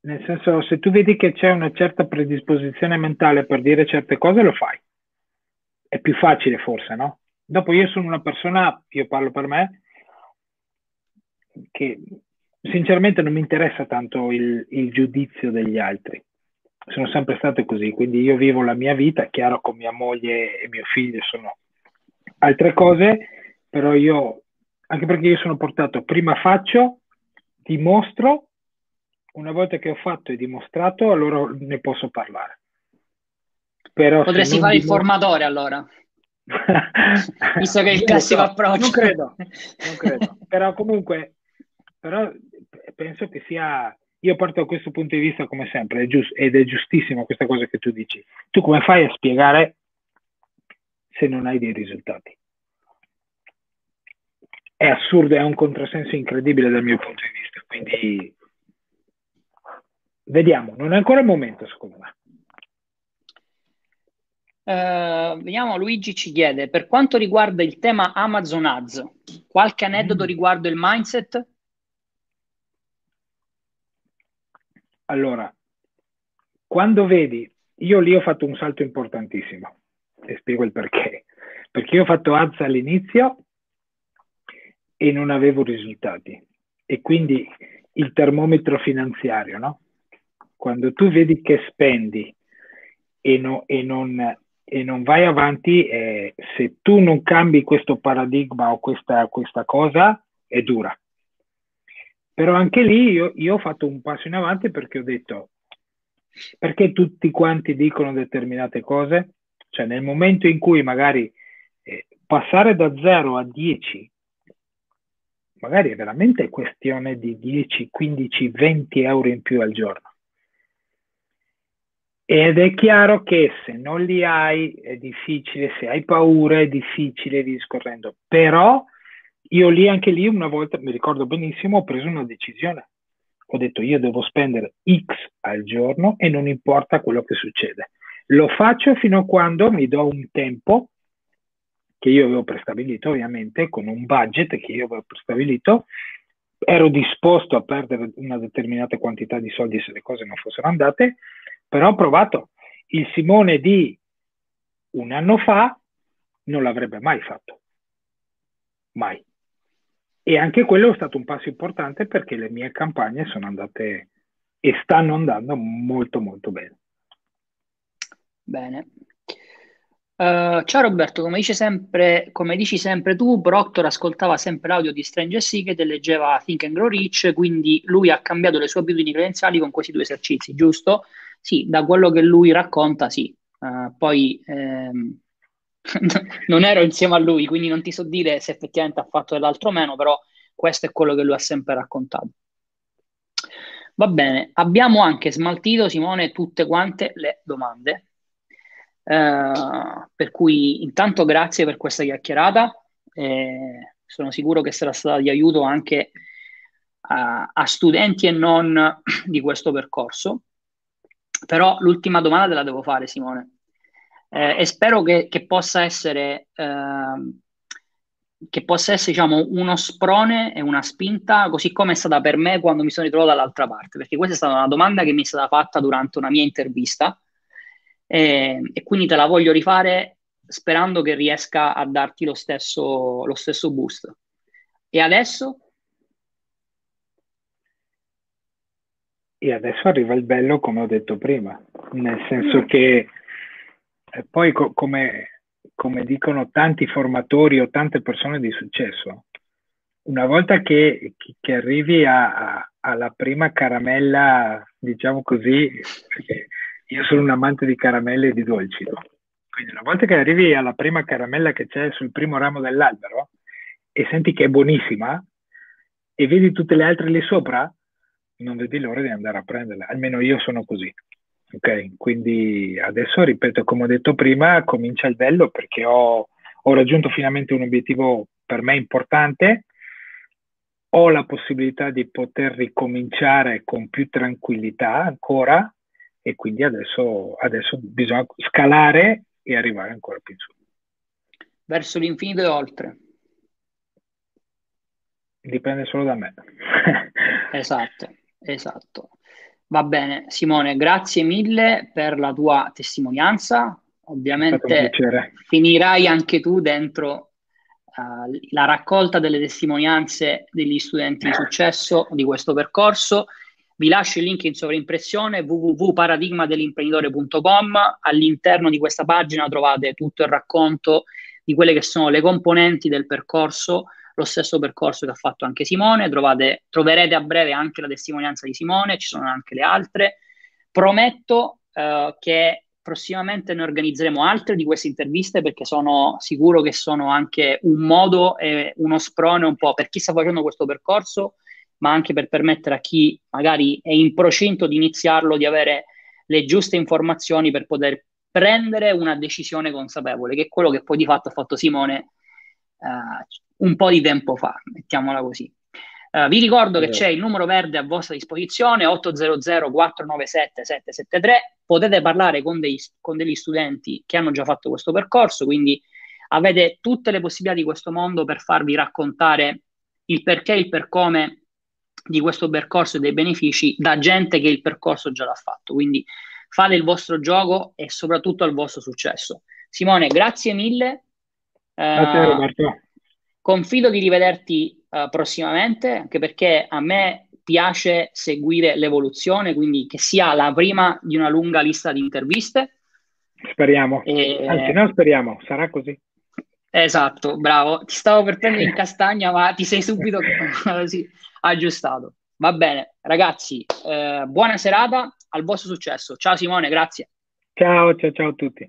Nel senso, se tu vedi che c'è una certa predisposizione mentale per dire certe cose, lo fai. È più facile forse, no? Dopo io sono una persona, io parlo per me, che sinceramente non mi interessa tanto il, il giudizio degli altri. sono sempre state così, quindi io vivo la mia vita, chiaro con mia moglie e mio figlio sono altre cose, però io, anche perché io sono portato, prima faccio, dimostro, una volta che ho fatto e dimostrato, allora ne posso parlare. Però Potresti fare dimostro... il formatore allora. Visto che è il classico so, approccio. Non credo, non credo. però comunque, però penso che sia io parto da questo punto di vista come sempre, è giusto, ed è giustissimo questa cosa che tu dici. Tu come fai a spiegare se non hai dei risultati? È assurdo, è un controsenso incredibile dal mio punto di vista, quindi vediamo, non è ancora il momento secondo me. Uh, vediamo, Luigi ci chiede, per quanto riguarda il tema Amazon Ads, qualche aneddoto mm. riguardo il mindset? Allora, quando vedi, io lì ho fatto un salto importantissimo e spiego il perché. Perché io ho fatto ads all'inizio e non avevo risultati. E quindi il termometro finanziario, no? Quando tu vedi che spendi e, no, e, non, e non, vai avanti, eh, se tu non cambi questo paradigma o questa, questa cosa, è dura. Però anche lì io, io ho fatto un passo in avanti perché ho detto, perché tutti quanti dicono determinate cose? Cioè nel momento in cui magari eh, passare da 0 a 10, magari è veramente questione di 10, 15, 20 euro in più al giorno. Ed è chiaro che se non li hai è difficile, se hai paura è difficile, discorrendo. Però io lì, anche lì, una volta, mi ricordo benissimo, ho preso una decisione. Ho detto io devo spendere X al giorno e non importa quello che succede. Lo faccio fino a quando mi do un tempo che io avevo prestabilito, ovviamente, con un budget che io avevo prestabilito. Ero disposto a perdere una determinata quantità di soldi se le cose non fossero andate, però ho provato. Il Simone di un anno fa non l'avrebbe mai fatto. Mai. E anche quello è stato un passo importante perché le mie campagne sono andate e stanno andando molto molto bene. Bene. Uh, ciao Roberto, come, dice sempre, come dici sempre tu, Proctor ascoltava sempre l'audio di Stranger Secret e leggeva Think and Grow Rich, quindi lui ha cambiato le sue abitudini credenziali con questi due esercizi, giusto? Sì, da quello che lui racconta, sì. Uh, poi ehm, non ero insieme a lui, quindi non ti so dire se effettivamente ha fatto dell'altro o meno, però questo è quello che lui ha sempre raccontato. Va bene, abbiamo anche smaltito, Simone, tutte quante le domande. Eh, per cui intanto grazie per questa chiacchierata. Eh, sono sicuro che sarà stata di aiuto anche a, a studenti e non di questo percorso. Però l'ultima domanda te la devo fare, Simone eh, e spero che, che possa essere, eh, che possa essere diciamo, uno sprone e una spinta, così come è stata per me quando mi sono ritrovato dall'altra parte, perché questa è stata una domanda che mi è stata fatta durante una mia intervista e, e quindi te la voglio rifare sperando che riesca a darti lo stesso, lo stesso boost. E adesso? E adesso arriva il bello, come ho detto prima, nel senso mm. che e poi co- come, come, dicono tanti formatori o tante persone di successo, una volta che, che arrivi a, a, alla prima caramella, diciamo così, perché io sono un amante di caramelle e di dolci, quindi una volta che arrivi alla prima caramella che c'è sul primo ramo dell'albero e senti che è buonissima e vedi tutte le altre lì sopra, non vedi l'ora di andare a prenderla, almeno io sono così. Ok, quindi adesso ripeto, come ho detto prima, comincia il bello perché ho, ho raggiunto finalmente un obiettivo per me importante, ho la possibilità di poter ricominciare con più tranquillità ancora e quindi adesso, adesso bisogna scalare e arrivare ancora più in su. Verso l'infinito e oltre. Dipende solo da me. esatto, esatto. Va bene, Simone, grazie mille per la tua testimonianza. Ovviamente finirai anche tu dentro uh, la raccolta delle testimonianze degli studenti di successo di questo percorso. Vi lascio il link in sovraimpressione www.paradigmadellimprenditore.com. All'interno di questa pagina trovate tutto il racconto di quelle che sono le componenti del percorso, lo stesso percorso che ha fatto anche Simone. Trovate, troverete a breve anche la testimonianza di Simone, ci sono anche le altre. Prometto eh, che prossimamente ne organizzeremo altre di queste interviste perché sono sicuro che sono anche un modo e uno sprone un po' per chi sta facendo questo percorso ma anche per permettere a chi magari è in procinto di iniziarlo di avere le giuste informazioni per poter prendere una decisione consapevole, che è quello che poi di fatto ha fatto Simone uh, un po' di tempo fa, mettiamola così. Uh, vi ricordo che c'è il numero verde a vostra disposizione, 800 497 773, potete parlare con, dei, con degli studenti che hanno già fatto questo percorso, quindi avete tutte le possibilità di questo mondo per farvi raccontare il perché il per come di questo percorso e dei benefici da gente che il percorso già l'ha fatto. Quindi fate il vostro gioco e soprattutto al vostro successo. Simone, grazie mille. Grazie uh, Roberto. Confido di rivederti uh, prossimamente, anche perché a me piace seguire l'evoluzione, quindi che sia la prima di una lunga lista di interviste. Speriamo, e... anzi no speriamo, sarà così. Esatto, bravo. Ti stavo per prendere in castagna, ma ti sei subito sì, aggiustato. Va bene, ragazzi, eh, buona serata, al vostro successo. Ciao Simone, grazie. Ciao, ciao, ciao a tutti.